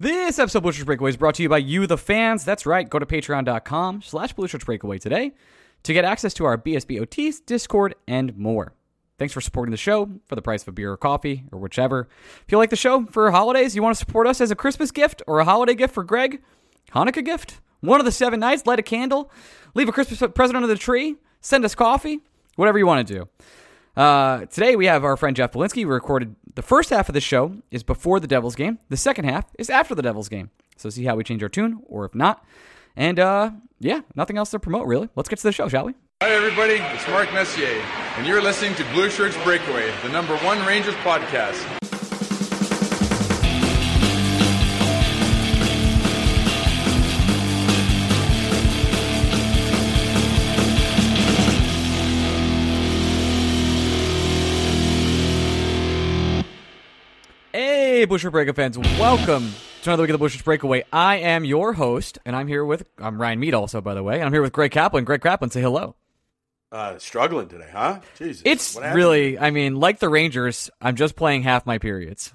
This episode of Blue Breakaway is brought to you by you, the fans. That's right. Go to patreon.com slash Blue Shirts Breakaway today to get access to our BSBOTs, Discord, and more. Thanks for supporting the show for the price of a beer or coffee or whichever. If you like the show for holidays, you want to support us as a Christmas gift or a holiday gift for Greg, Hanukkah gift, one of the seven nights, light a candle, leave a Christmas present under the tree, send us coffee, whatever you want to do. Uh, today we have our friend Jeff Polinsky. We recorded the first half of the show is before the Devils game. The second half is after the Devils game. So see how we change our tune, or if not. And uh, yeah, nothing else to promote really. Let's get to the show, shall we? Hi everybody, it's Mark Messier, and you're listening to Blue Shirts Breakaway, the number one Rangers podcast. Hey, Blue Shirt Breakaway fans, welcome to another week of the Blue Breakaway. I am your host, and I'm here with I'm Ryan Mead, also by the way. And I'm here with Greg Kaplan. Greg Kaplan, say hello. Uh, struggling today, huh? Jesus. It's really, I mean, like the Rangers, I'm just playing half my periods.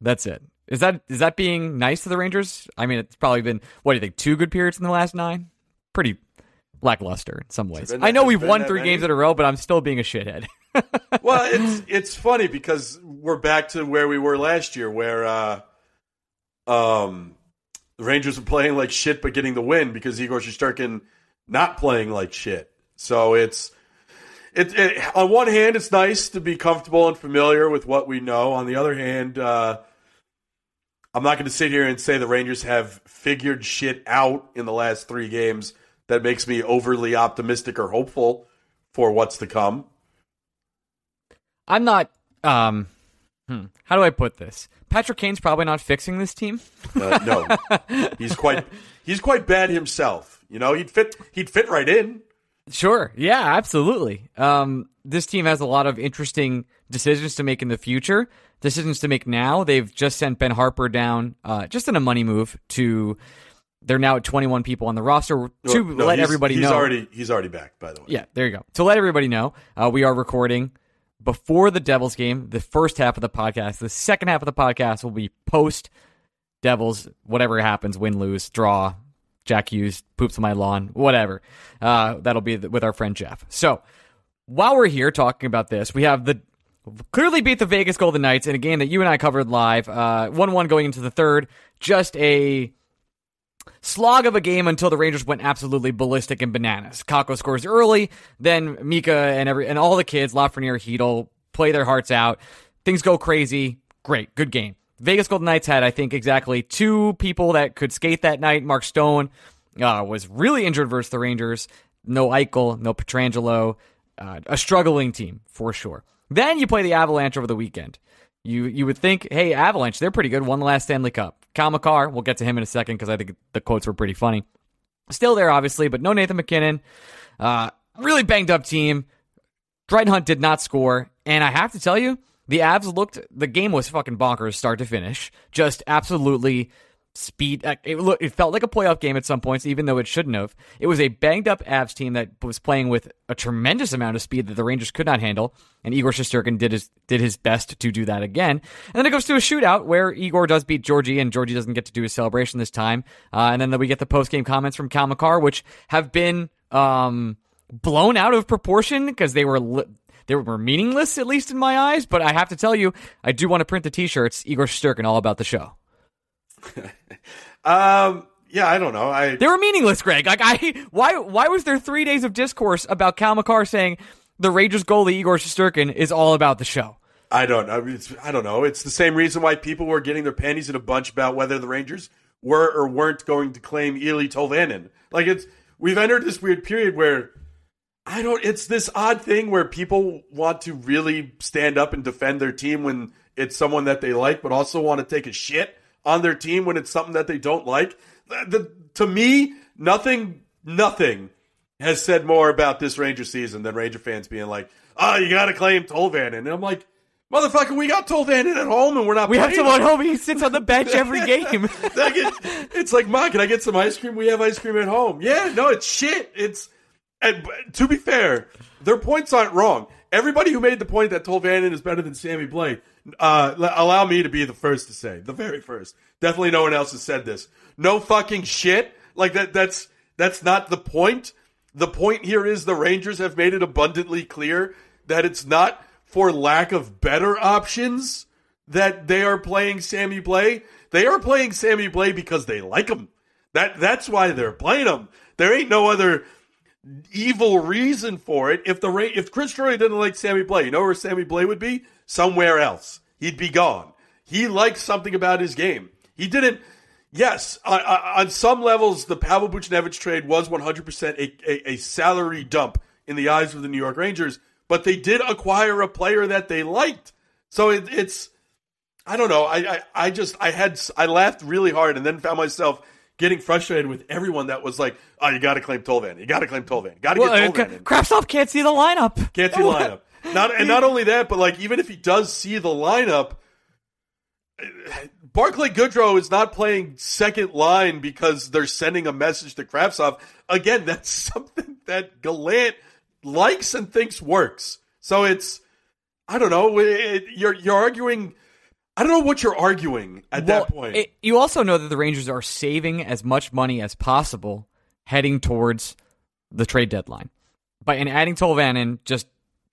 That's it. Is that is that being nice to the Rangers? I mean, it's probably been what do you think? Two good periods in the last nine. Pretty lackluster in some ways. I know we've won three many? games in a row, but I'm still being a shithead. Well, it's it's funny because we're back to where we were last year, where uh, um, the Rangers were playing like shit but getting the win because Igor Shesterkin not playing like shit. So it's it, it on one hand, it's nice to be comfortable and familiar with what we know. On the other hand, uh, I'm not going to sit here and say the Rangers have figured shit out in the last three games that makes me overly optimistic or hopeful for what's to come. I'm not. Um, hmm, how do I put this? Patrick Kane's probably not fixing this team. Uh, no, he's quite he's quite bad himself. You know, he'd fit he'd fit right in. Sure. Yeah, absolutely. Um, this team has a lot of interesting decisions to make in the future. Decisions to make now. They've just sent Ben Harpur down, uh, just in a money move to. They're now at 21 people on the roster to No, let he's- everybody he's know. already he's already back. By the way, Yeah, there you go. To let everybody know, uh, we are recording before the Devils game, the first half of the podcast. The second half of the podcast will be post Devils, whatever happens, win, lose, draw, Jack Hughes poops on my lawn, whatever. Uh, that'll be with our friend Jeff. So while we're here talking about this, we have the clearly beat the Vegas Golden Knights in a game that you and I covered live. Uh, 1 1 going into the third. Just a slog of a game until the Rangers went absolutely ballistic and bananas. Kakko scores early, then Mika and every and all the kids, Lafreniere, Chytil, play their hearts out. Things go crazy. Great, good game. Vegas Golden Knights had, I think, exactly two people that could skate that night. Mark Stone uh, was really injured versus the Rangers. No Eichel, no Pietrangelo. Uh, a struggling team for sure. Then you play the Avalanche over the weekend. You you would think, hey, Avalanche, they're pretty good. Won the last Stanley Cup. Makar, we'll get to him in a second because I think the quotes were pretty funny. Still there, obviously, but no Nathan MacKinnon. Uh, really banged up team. Dryden Hunt did not score, and I have to tell you, the Avs looked. The game was fucking bonkers, start to finish. Just absolutely speed. It looked. It felt like a playoff game at some points, even though it shouldn't have. It was a banged up Avs team that was playing with a tremendous amount of speed that the Rangers could not handle, and Igor Shesterkin did his did his best to do that again. And then it goes to a shootout where Igor does beat Georgie, and Georgie doesn't get to do his celebration this time. Uh, and then we get the post game comments from Cale Makar, which have been um, blown out of proportion because they were. Li- they were meaningless, at least in my eyes, but I have to tell you, I do want to print the T-shirts. Igor Shesterkin, all about the show. um, yeah, I don't know. I They were meaningless, Greg. Like I, why, why was there three days of discourse about Cale Makar saying the Rangers goalie Igor Shesterkin is all about the show? I don't know. It's, I don't know. It's the same reason why people were getting their panties in a bunch about whether the Rangers were or weren't going to claim Eeli Tolvanen. Like it's we've entered this weird period where I don't. It's this odd thing where people want to really stand up and defend their team when it's someone that they like, but also want to take a shit on their team when it's something that they don't like. The, the, to me, nothing, nothing has said more about this Ranger season than Ranger fans being like, "Oh, you got to claim Tolvanen," and I'm like. Motherfucker, we got Tolvanen at home and we're not We have someone him." home. He sits on the bench every game. It's like, Mom, can I get some ice cream? We have ice cream at home. Yeah, no, it's shit. It's and to be fair, their points aren't wrong. Everybody who made the point that Tolvanen is better than Sammy Blais, uh, allow me to be the first to say, the very first. Definitely no one else has said this. No fucking shit. Like that. That's that's not the point. The point here is the Rangers have made it abundantly clear that it's not for lack of better options that they are playing Sammy Blais. They are playing Sammy Blais because they like him. That that's why they're playing him. There ain't no other evil reason for it. If the if Chris Drury didn't like Sammy Blais, you know where Sammy Blais would be? Somewhere else. He'd be gone. He liked something about his game. He didn't. Yes, uh, uh, on some levels, the Pavel Buchnevich trade was 100% a, a, a salary dump in the eyes of the New York Rangers, but they did acquire a player that they liked. So it, it's, I don't know. I, I, I just, I had, I laughed really hard and then found myself getting frustrated with everyone that was like, oh, you got to claim Tolvan. You got to claim Tolvan. Got to Well, get uh, Tolvan. Kravtsov can't see the lineup. Can't see the lineup. Not and not only that, but like even if he does see the lineup, Barclay Goodrow is not playing second line because they're sending a message to Kravtsov. Again, that's something that Gallant likes and thinks works. So it's I don't know. It, you're you're arguing. I don't know what you're arguing at Well, that point. it- you also know that the Rangers are saving as much money as possible heading towards the trade deadline. But and adding Tolvanen just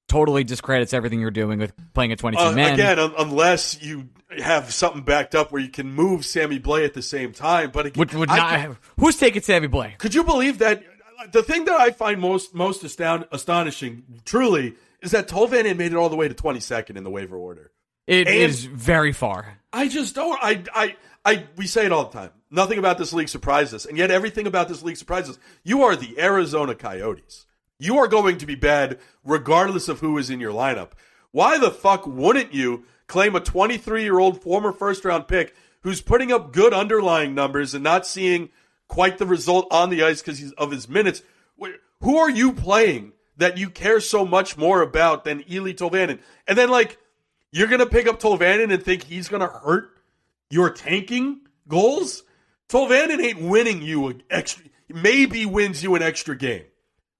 totally discredits everything you're doing with playing a 22 Uh, man. again, un- unless you have something backed up where you can move Sammy Blais at the same time. But again, would, would not who's taking Sammy Blais? Could you believe that? The thing that I find most most astound, astonishing, truly, is that Tolvanen made it all the way to 22nd in the waiver order. It And- is very far. I just don't. I, I, I. We say it all the time. Nothing about this league surprises us, and yet everything about this league surprises us. You are the Arizona Coyotes. You are going to be bad regardless of who is in your lineup. Why the fuck wouldn't you claim a 23 year old former first round pick who's putting up good underlying numbers and not seeing quite the result on the ice because of his minutes? Who are you playing that you care so much more about than Eeli Tolvanen? And then like you're gonna pick up Tolvanen and think he's gonna hurt your tanking goals? Tolvanen ain't winning you an extra. Maybe wins you an extra game,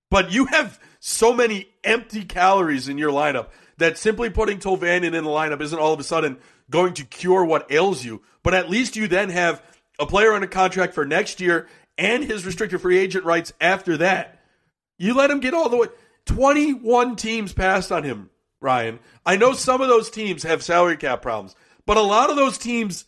but you have so many empty calories in your lineup that simply putting Tolvanen in the lineup isn't all of a sudden going to cure what ails you. But at least you then have a player on a contract for next year and his restricted free agent rights after that. You let him get all the way. 21 teams passed on him, Ryan. I know some of those teams have salary cap problems, but a lot of those teams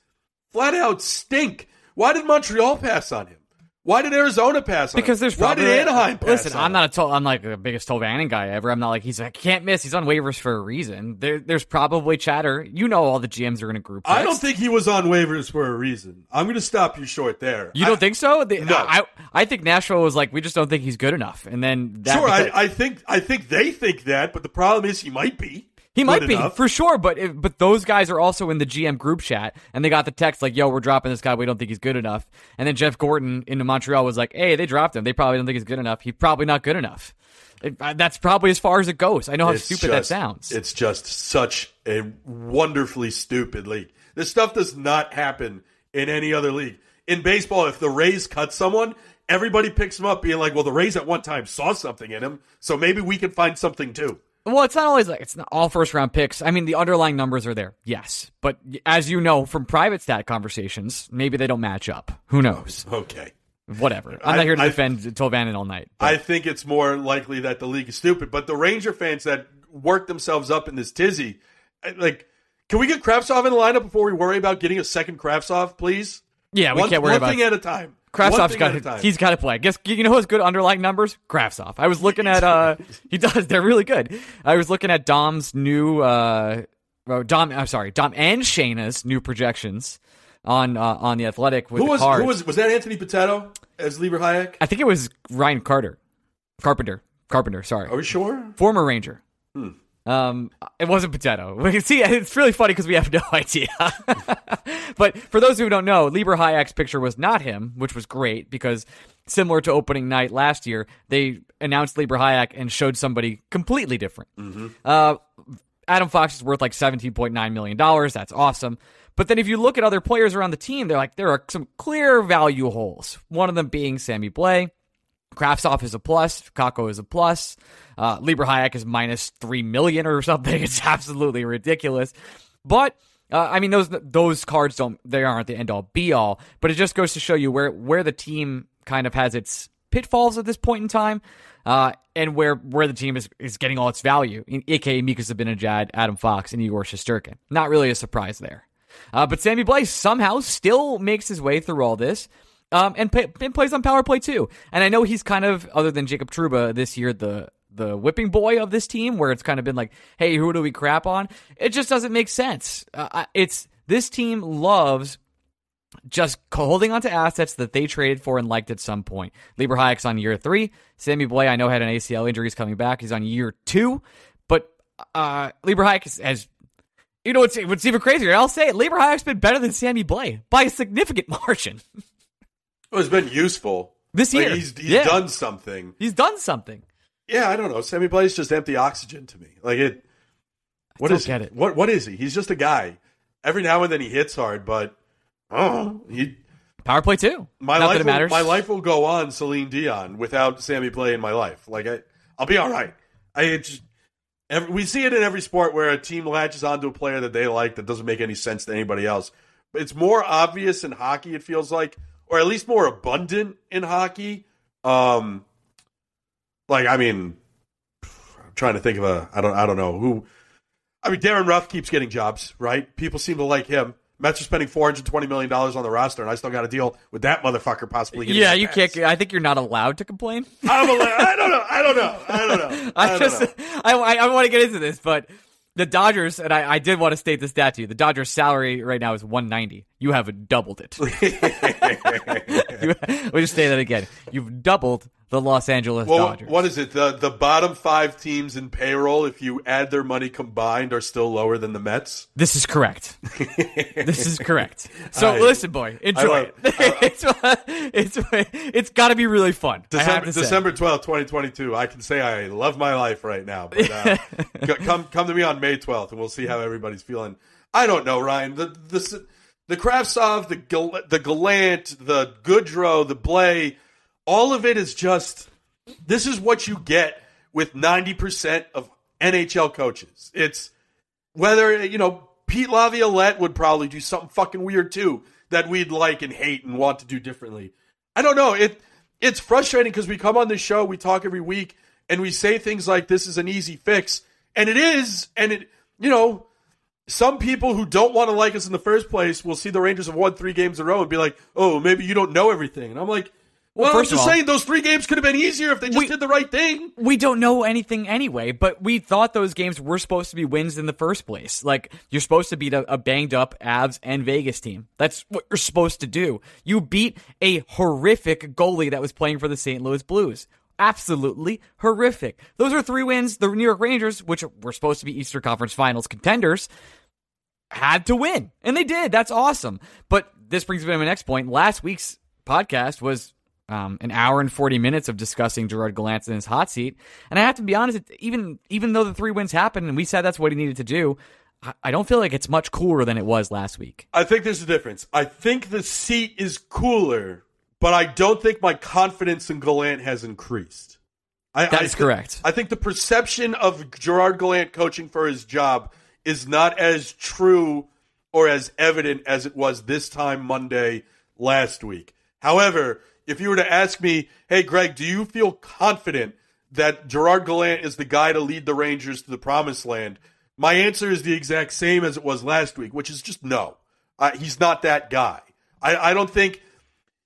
flat out stink. Why did Montreal pass on him? Why did Arizona pass on Because there's Why did Anaheim pass Listen, on I'm not a Tol- I'm like the biggest Tolvanen guy ever. I'm not like he's I can't miss. He's on waivers for a reason. There, there's probably chatter. You know, all the GMs are in a group. I don't think he was on waivers for a reason. I'm going to stop you short there. You I- don't think so? The- No. I, I think Nashville was like, we just don't think he's good enough. And then that Sure, because- I, I think I think they think that, but the problem is he might be. He might be enough. for sure. But if, but those guys are also in the GM group chat, and they got the text like, "Yo, we're dropping this guy. We don't think he's good enough." And then Jeff Gorton in Montreal was like, "Hey, they dropped him. They probably don't think he's good enough. He's probably not good enough." It, that's probably as far as it goes. I know how It's stupid that sounds. It's just such a wonderfully stupid league. This stuff does not happen in any other league. In baseball, if the Rays cut someone, everybody picks him up, being like, "Well, the Rays at one time saw something in him, so maybe we can find something too." Well, it's not always like it's not all first round picks. I mean, the underlying numbers are there, yes, but as you know from private stat conversations, maybe they don't match up. Who knows? Okay. Whatever. I'm I- not here to I- defend Tolvanen all night. but- I think it's more likely that the league is stupid. But the Ranger fans that work themselves up in this tizzy, eh, like, can we get Kravtsov in the lineup before we worry about getting a second Kravtsov, please? yeah, we one, can't worry one about thing at a time. Kravtsov's thing got to, he's got to play. Guess you know who's good underlying numbers? Kravtsov. I was looking at uh he does they're really good. I was looking at Dom's new uh Dom I'm sorry, Dom and Shayna's new projections on uh, on the Athletic with who the was who was was that Anthony Potato as Libor Hajek? I think it was Ryan Carter. Carpenter. Carpenter, sorry. Are we sure? Former Ranger. Um, it wasn't Potato. We can see it's really funny because we have no idea. but for those who don't know, Libor Hajek's picture was not him, which was great because similar to opening night last year, they announced Libor Hajek and showed somebody completely different. Uh, Adam Fox is worth like $17.9 million. That's awesome. But then if you look at other players around the team, they're like, there are some clear value holes. One of them being Sammy Blais. Kravtsov is a plus. Kakko is a plus. Uh, Libor Hajek is minus three million or something. It's absolutely ridiculous. But uh, I mean, those those cards don't they aren't the end all be all. But it just goes to show you where where the team kind of has its pitfalls at this point in time, uh, and where where the team is, is getting all its value. aka Mika Zibanejad, Adam Fox, and Igor Shesterkin. Not really a surprise there. Uh, but Sammy Blais somehow still makes his way through all this. Um, and, pay, and plays on power play too. And I know he's kind of, other than Jacob Trouba this year, the the whipping boy of this team, where it's kind of been like, hey, who do we crap on? It just doesn't make sense. Uh, it's this team loves just holding on to assets that they traded for and liked at some point. Libor Hajek's on year three. Sammy Blais, I know, had an ACL injury. He's coming back. He's on year two. But uh, Libor Hajek has, you know, what's, what's even crazier? I'll say it. Libor Hajek's been better than Sammy Blais by a significant margin. Oh, it's been useful. This year. Like he's he's yeah. done something. He's done something. Yeah, I don't know. Sammy Blais just empty oxygen to me. Like it. What don't is get he? it. What what is he? He's just a guy. Every now and then he hits hard, but oh, he. Power play too. My Not life, will, matters. my life will go on, Celine Dion, without Sammy Blais in my life. Like I, I'll be all right. I it just, every, we see it in every sport where a team latches onto a player that they like that doesn't make any sense to anybody else. But it's more obvious in hockey. It feels like, or at least more abundant in hockey. Um, like I mean, I'm trying to think of a I don't I don't know who. I mean, Darin Ruf keeps getting jobs, right? People seem to like him. Mets are spending four hundred twenty million dollars on the roster, and I still got to deal with that motherfucker possibly. Getting yeah, you pass. can't. I think you're not allowed to complain. I'm a, I don't know. I don't know. I don't know. I, I, just, know. I, I, I want to get into this, but the Dodgers, and I, I did want to state this stat to you. The Dodgers' salary right now is 190. You have doubled it. you, we'll just say that again. You've doubled the Los Angeles Well, Dodgers. what is it? The the bottom five teams in payroll, if you add their money combined, are still lower than the Mets. This is correct. this is correct. So I- listen, boy, enjoy love- it. it's it's it's got to be really fun. December. December twelfth, twenty twenty two. I can say I love my life right now. But uh, come come to me on May twelfth, and we'll see how everybody's feeling. I don't know, Ryan. The the the Kravtsov, the the Gallant, the Goodrow, the Blais, all of it is just. This is what you get with ninety percent of NHL coaches. It's whether you know Pete Laviolette would probably do something fucking weird too that we'd like and hate and want to do differently. I don't know. It it's frustrating because we come on this show, we talk every week, and we say things like this is an easy fix, and it is, and it you know. Some people who don't want to like us in the first place will see the Rangers have won three games in a row and be like, "Oh, maybe you don't know everything." And I'm like, "Well, first I'm of just all- saying those three games could have been easier if they just We- did the right thing." we don't know anything anyway, but we thought those games were supposed to be wins in the first place. Like, you're supposed to beat a, a banged up Avs and Vegas team. That's what you're supposed to do. You beat a horrific goalie that was playing for the St. Louis Blues. Absolutely horrific. Those are three wins. The New York Rangers, which were supposed to be Eastern Conference Finals contenders, had to win. And they did. That's awesome. But this brings me to my next point. Last week's podcast was um, an hour and 40 minutes of discussing Gerard Gallant in his hot seat. And I have to be honest, even even though the three wins happened and we said that's what he needed to do, I, I don't feel like it's much cooler than it was last week. I think there's a difference. I think the seat is cooler, but I don't think my confidence in Gallant has increased. I, That I is thi- correct. I think the perception of Gerard Gallant coaching for his job is not as true or as evident as it was this time Monday last week. However, if you were to ask me, hey, Greg, do you feel confident that Gerard Gallant is the guy to lead the Rangers to the promised land? My answer is the exact same as it was last week, which is just no. He's not that guy. I, I don't think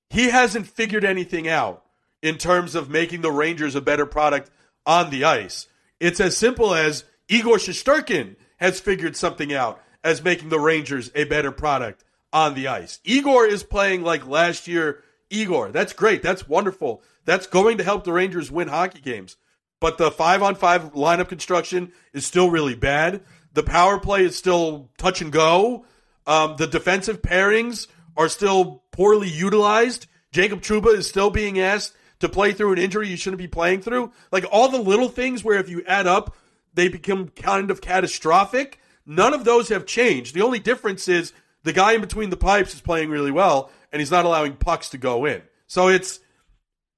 he hasn't figured anything out in terms of making the Rangers a better product on the ice. It's as simple as Igor Shesterkin has figured something out as making the Rangers a better product on the ice. Igor is playing like last year. Igor, that's great. That's wonderful. That's going to help the Rangers win hockey games. But the five on five lineup construction is still really bad. The power play is still touch and go. Um, the defensive pairings are still poorly utilized. Jacob Trouba is still being asked to play through an injury you shouldn't be playing through. Like all the little things where if you add up, they become kind of catastrophic. None of those have changed. The only difference is the guy in between the pipes is playing really well and he's not allowing pucks to go in. So it's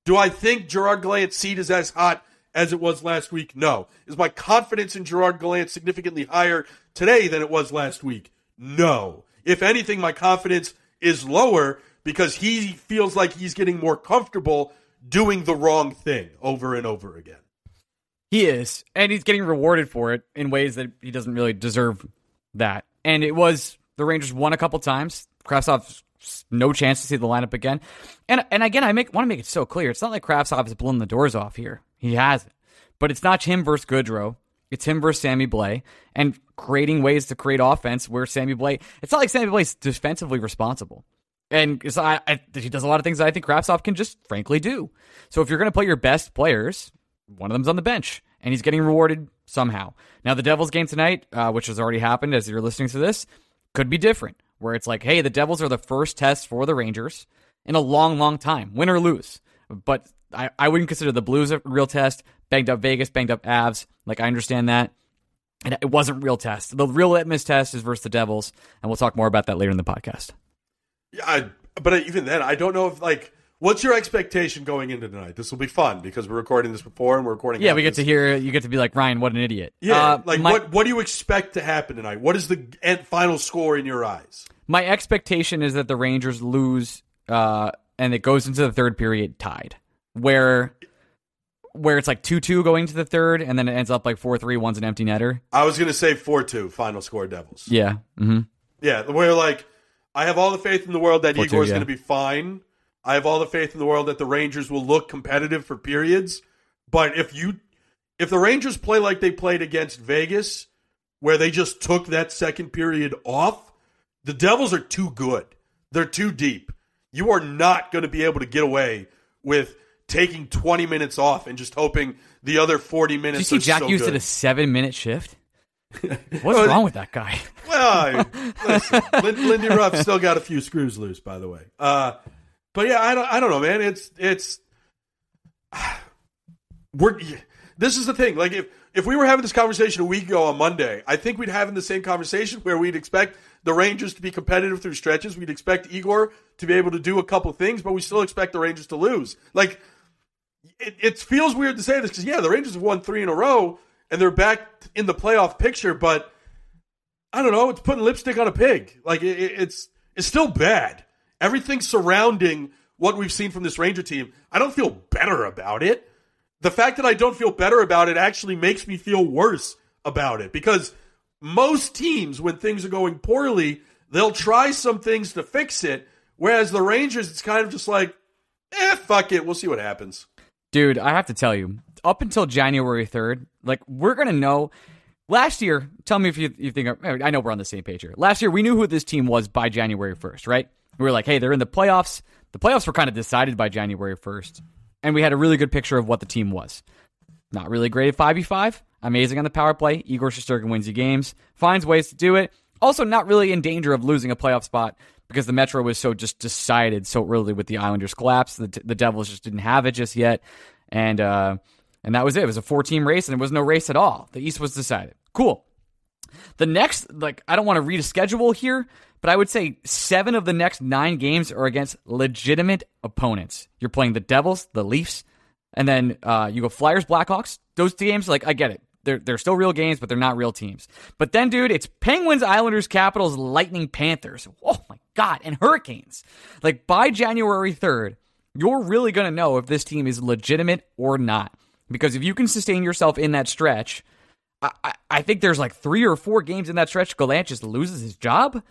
Do I think Gerard Gallant's seat is as hot as it was last week? No. Is my confidence in Gerard Gallant significantly higher today than it was last week? No. If anything, my confidence is lower because he feels like he's getting more comfortable doing the wrong thing over and over again. He is, and he's getting rewarded for it in ways that he doesn't really deserve that. And it was the Rangers won a couple times. Kravtsov no chance to see the lineup again. And and again, I make want to make it so clear. It's not like Kravtsov has blown the doors off here. He hasn't. But it's not him versus Goodrow. It's him versus Sammy Blais and creating ways to create offense where Sammy Blais. It's not like Sammy Blais is defensively responsible. And I, I, he does a lot of things that I think Kravtsov can just frankly do. So if you're going to play your best players, one of them's on the bench, and he's getting rewarded somehow. Now the Devils game tonight, uh, which has already happened as you're listening to this, could be different. Where it's like, hey, the Devils are the first test for the Rangers in a long, long time, win or lose. But I, I wouldn't consider the Blues a real test. Banged up Vegas, banged up Avs. Like I understand that. And it wasn't real test. The real litmus test is versus the Devils, and we'll talk more about that later in the podcast. Yeah, I, but even then, I don't know if like What's your expectation going into tonight? This will be fun because we're recording this before and we're recording. Yeah, we get this. to hear. You get to be like Ryan. What an idiot. Yeah, Uh, like my, what? What do you expect to happen tonight? What is the end final score in your eyes? My expectation is that the Rangers lose, uh, and it goes into the third period tied, where where it's like two two going to the third, and then it ends up like four three. One's an empty netter. I was going to say four two final score Devils. Yeah. Mm-hmm. Yeah, where like I have all the faith in the world that 4-2, Igor's yeah. going to be fine. I have all the faith in the world that the Rangers will look competitive for periods. But if you if the Rangers play like they played against Vegas, where they just took that second period off, the Devils are too good. They're too deep. You are not going to be able to get away with taking 20 minutes off and just hoping the other 40 Did minutes you see are Jack so Hughes good. did a seven minute shift? What's Well, wrong with that guy? Well, listen, Lindy Ruff still got a few screws loose, by the way. Uh, but yeah, I don't, I don't know, man. It's, it's, we're. This is the thing. Like, if if we were having this conversation a week ago on Monday, I think we'd have in the same conversation where we'd expect the Rangers to be competitive through stretches. We'd expect Igor to be able to do a couple things, but we still expect the Rangers to lose. Like, it, it feels weird to say this because yeah, the Rangers have won three in a row and they're back in the playoff picture, but I don't know. It's putting lipstick on a pig. Like it, it- it's it's still bad. Everything surrounding what we've seen from this Ranger team, I don't feel better about it. The fact that I don't feel better about it actually makes me feel worse about it because most teams, when things are going poorly, they'll try some things to fix it. Whereas the Rangers, it's kind of just like, eh, fuck it. We'll see what happens. Dude, I have to tell you, up until January 3rd, like, we're going to know. Last year, tell me if you, you think, I know we're on the same page here. Last year, we knew who this team was by January 1st, right? We were like, hey, they're in the playoffs. The playoffs were kind of decided by January 1st. And we had a really good picture of what the team was. Not really great at 5v5. Amazing on the power play. Igor Shesterkin wins you games, finds ways to do it. Also, not really in danger of losing a playoff spot because the Metro was so just decided so early with the Islanders collapse. The, the Devils just didn't have it just yet. And, uh, and that was it. It was a four team race and there was no race at all. The East was decided. Cool. The next, like, I don't want to read a schedule here, but I would say seven of the next nine games are against legitimate opponents. You're playing the Devils, the Leafs, and then uh, you go Flyers, Blackhawks. Those games, like, I get it. They're, they're still real games, but they're not real teams. But then, dude, it's Penguins, Islanders, Capitals, Lightning, Panthers. Oh my God, and Hurricanes. Like, by January 3rd, you're really going to know if this team is legitimate or not. Because if you can sustain yourself in that stretch, I, I- think there's like three or four games in that stretch. Gallant just loses his job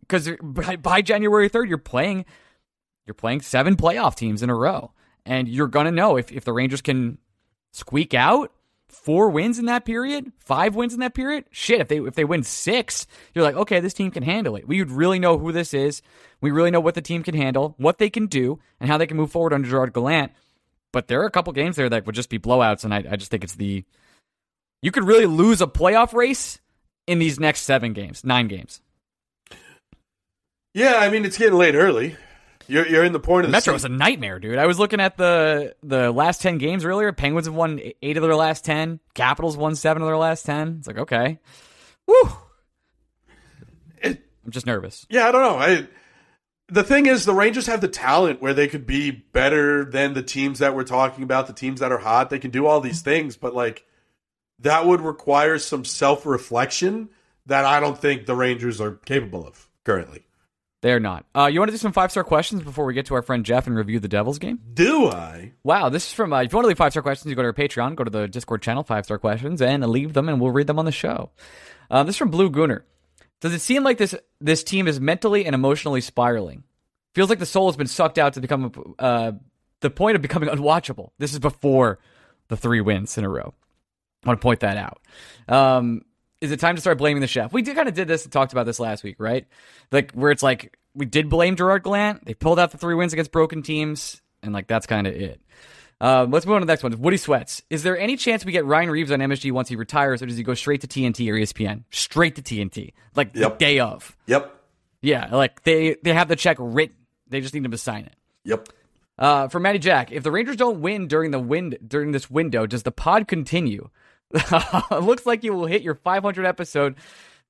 because by, by January 3rd, you're playing you're playing seven playoff teams in a row, and you're gonna know if if the Rangers can squeak out four wins in that period, five wins in that period. Shit, if they if they win six, you're like, okay, this team can handle it. We would really know who this is. We really know what the team can handle, what they can do, and how they can move forward under Gerard Gallant. But there are a couple games there that would just be blowouts, and I, I just think it's the you could really lose a playoff race in these next seven games, nine games. Yeah, I mean, it's getting late early. You're, you're in the point of the Metro se- was a nightmare, dude. I was looking at the the last ten games earlier. Penguins have won eight of their last ten. Capitals won seven of their last ten. It's like okay, woo. It- I'm just nervous. Yeah, I don't know. I the thing is, the Rangers have the talent where they could be better than the teams that we're talking about, the teams that are hot. They can do all these things, but like that would require some self reflection that I don't think the Rangers are capable of currently. They're not. Uh, you want to do some five star questions before we get to our friend Jeff and review the Devils game? Do I? Wow, this is from. Uh, if you want to leave five star questions, you go to our Patreon, go to the Discord channel, five star questions, and leave them, and we'll read them on the show. Uh, this is from Blue Gooner. Does it seem like this this team is mentally and emotionally spiraling? Feels like the soul has been sucked out to become uh, the point of becoming unwatchable. This is before the three wins in a row. I want to point that out. Um, is it time to start blaming the chef? We did kind of did this and talked about this last week, right? Like where it's like we did blame Gerard Gallant. They pulled out the three wins against broken teams, and like that's kind of it. Uh, let's move on to the next one. Woody Sweats. Is there any chance we get Ryan Reaves on MSG once he retires, or does he go straight to TNT or ESPN? Straight to TNT, like Yep. the day of. Yep. Yeah, like they they have the check written. They just need him to sign it. Yep. Uh, for Matty Jack, if the Rangers don't win during the wind during this window, does the pod continue? It looks like you will hit your 500 episode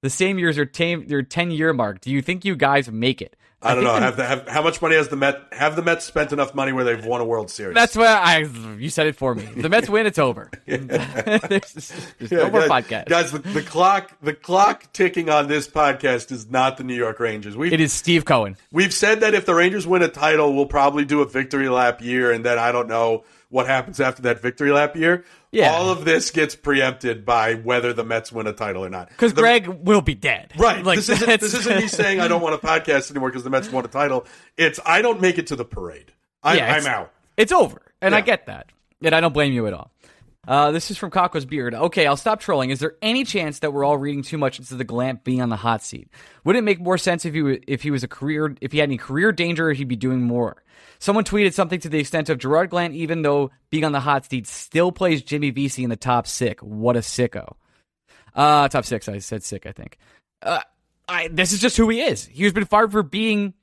the same year as your 10 your 10 year mark. Do you think you guys make it? I don't know. the- Have, the, have how much money has the Met? Have the Mets spent enough money where they've won a World Series? That's what I. You said it for me. The Mets win. It's over. there's there's no more guys, podcast. guys. The, the clock, the clock ticking on this podcast is not the New York Rangers. We've it is Steve Cohen. we've said that if the Rangers win a title, we'll probably do a victory lap year, and then I don't know what happens after that victory lap year. Yeah. all of this gets preempted by whether the Mets win a title or not. Because Greg will be dead. Right. Like this isn't this isn't me saying I don't want a podcast anymore because the Mets won a title. It's I don't make it to the parade. I, Yeah, I'm it's- out. It's over, and I get that, and I don't blame you at all. Uh, this is from Kakwa's Beard. Okay, I'll stop trolling. Is there any chance that we're all reading too much into the Gallant being on the hot seat? Would it make more sense if he if he was a career if he had any career danger, he'd be doing more? Someone tweeted something to the extent of Gerard Gallant, even though being on the hot seat, still plays Jimmy Vesey in the top six. What a sicko. Uh, top six. I said sick. I think. Uh, I this is just who he is. He's been fired for being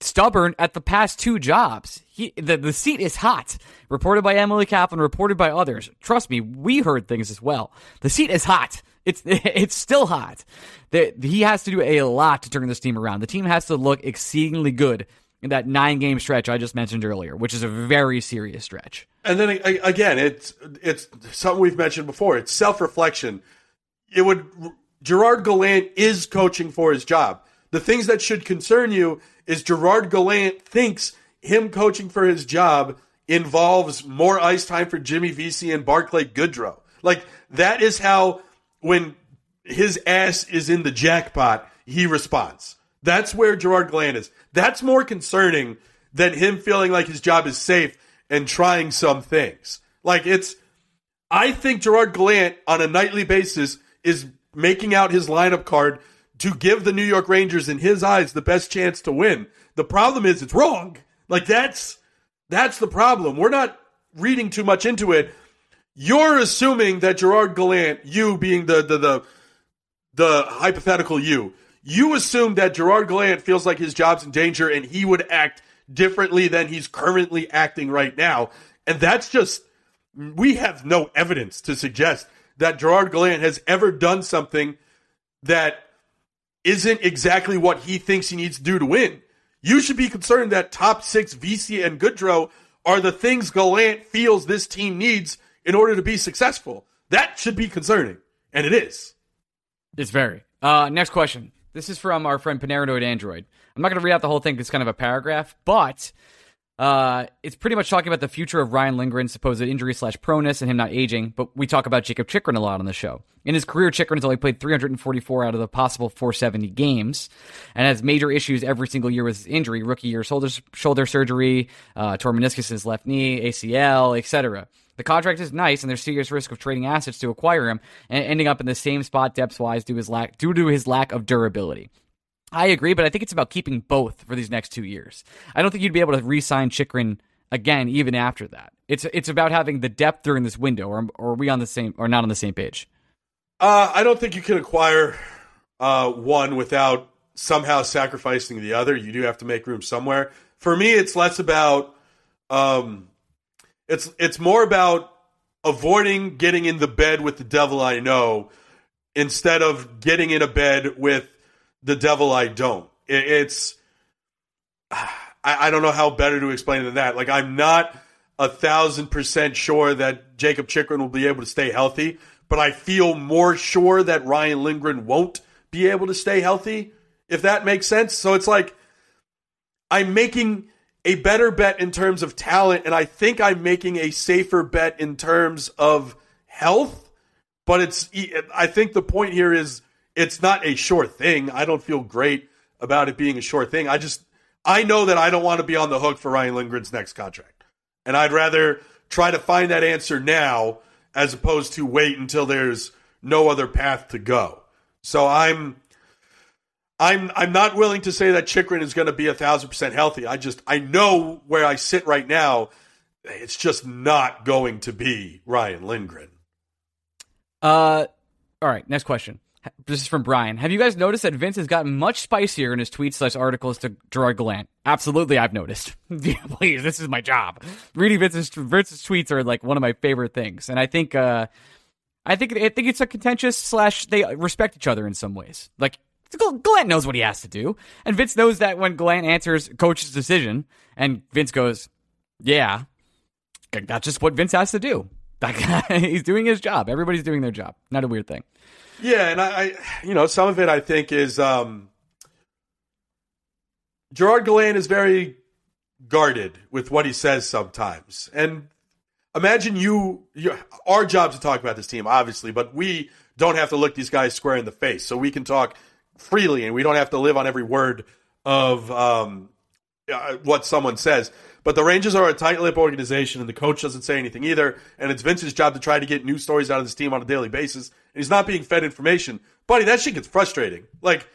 stubborn at the past two jobs. He, the, the seat is hot. Reported by Emily Kaplan, reported by others. Trust me, we heard things as well. The seat is hot. It's it's still hot. The, he has to do a lot to turn this team around. The team has to look exceedingly good in that nine game stretch I just mentioned earlier, which is a very serious stretch. And then again, it's it's something we've mentioned before. It's self reflection. It would Gerard Gallant is coaching for his job. The things that should concern you is Gerard Gallant thinks him coaching for his job involves more ice time for Jimmy Vesey and Barclay Goodrow. Like that is how when his ass is in the jackpot, he responds. That's where Gerard Gallant is. That's more concerning than him feeling like his job is safe and trying some things. Like it's I think Gerard Gallant on a nightly basis is making out his lineup card to give the New York Rangers in his eyes the best chance to win. The problem is it's wrong. Like that's that's the problem. We're not reading too much into it. You're assuming that Gerard Gallant, you being the the the, the hypothetical you, you assume that Gerard Gallant feels like his job's in danger and he would act differently than he's currently acting right now. And that's just we have no evidence to suggest that Gerard Gallant has ever done something that isn't exactly what he thinks he needs to do to win. You should be concerned that top six Vesey and Goodrow are the things Gallant feels this team needs in order to be successful. That should be concerning, and it is. It's very. Uh, next question. This is from our friend Panaranoid Android. I'm not going to read out the whole thing. It's kind of a paragraph, but uh, it's pretty much talking about the future of Ryan Lindgren's supposed injury slash proneness and him not aging. But we talk about Jacob Chychrun a lot on the show. In his career, Chychrun has only played 344 out of the possible 470 games, and has major issues every single year with his injury. Rookie year, shoulder shoulder surgery, uh, meniscus in his left knee, ACL, etc. The contract is nice, and there's serious risk of trading assets to acquire him and ending up in the same spot depth wise due his lack due to his lack of durability. I agree, but I think it's about keeping both for these next two years. I don't think you'd be able to re-sign Chychrun again even after that. It's it's about having the depth during this window, or, or are we on the same or not on the same page? Uh, I don't think you can acquire uh, one without somehow sacrificing the other. You do have to make room somewhere. For me, it's less about. Um, it's it's more about avoiding getting in the bed with the devil I know instead of getting in a bed with the devil I don't. It, it's I, don't know how better to explain it than that. Like I'm not a thousand percent sure that Jacob Chychrun will be able to stay healthy, but I feel more sure that Ryan Lindgren won't be able to stay healthy, if that makes sense. So it's like I'm making a better bet in terms of talent, and I think I'm making a safer bet in terms of health. But it's, I think the point here is it's not a sure thing. I don't feel great about it being a sure thing. I just, I know that I don't want to be on the hook for Ryan Lindgren's next contract. And I'd rather try to find that answer now as opposed to wait until there's no other path to go. So I'm I'm I'm not willing to say that Chychrun is going to be a thousand percent healthy. I just I know where I sit right now. It's just not going to be Ryan Lindgren. Uh, all right. Next question. This is from Brian. Have you guys noticed that Vince has gotten much spicier in his tweets slash articles to Gerard Gallant? Absolutely, I've noticed. Please, this is my job. Reading Vince's, Vince's tweets are like one of my favorite things, and I think, uh, I think, I think it's a contentious slash they respect each other in some ways. Like Gallant knows what he has to do, and Vince knows that when Gallant answers coach's decision, and Vince goes, "Yeah, that's just what Vince has to do." That guy, he's doing his job. Everybody's doing their job. Not a weird thing. Yeah, and I, I you know, some of it I think is um, Gerard Gallant is very guarded with what he says sometimes, and imagine you, you our job to talk about this team, obviously, but we don't have to look these guys square in the face, so we can talk freely, and we don't have to live on every word of um, uh, what someone says. But the Rangers are a tight lip organization, and the coach doesn't say anything either. And it's Vince's job to try to get news stories out of this team on a daily basis. And he's not being fed information. Buddy, that shit gets frustrating. Like,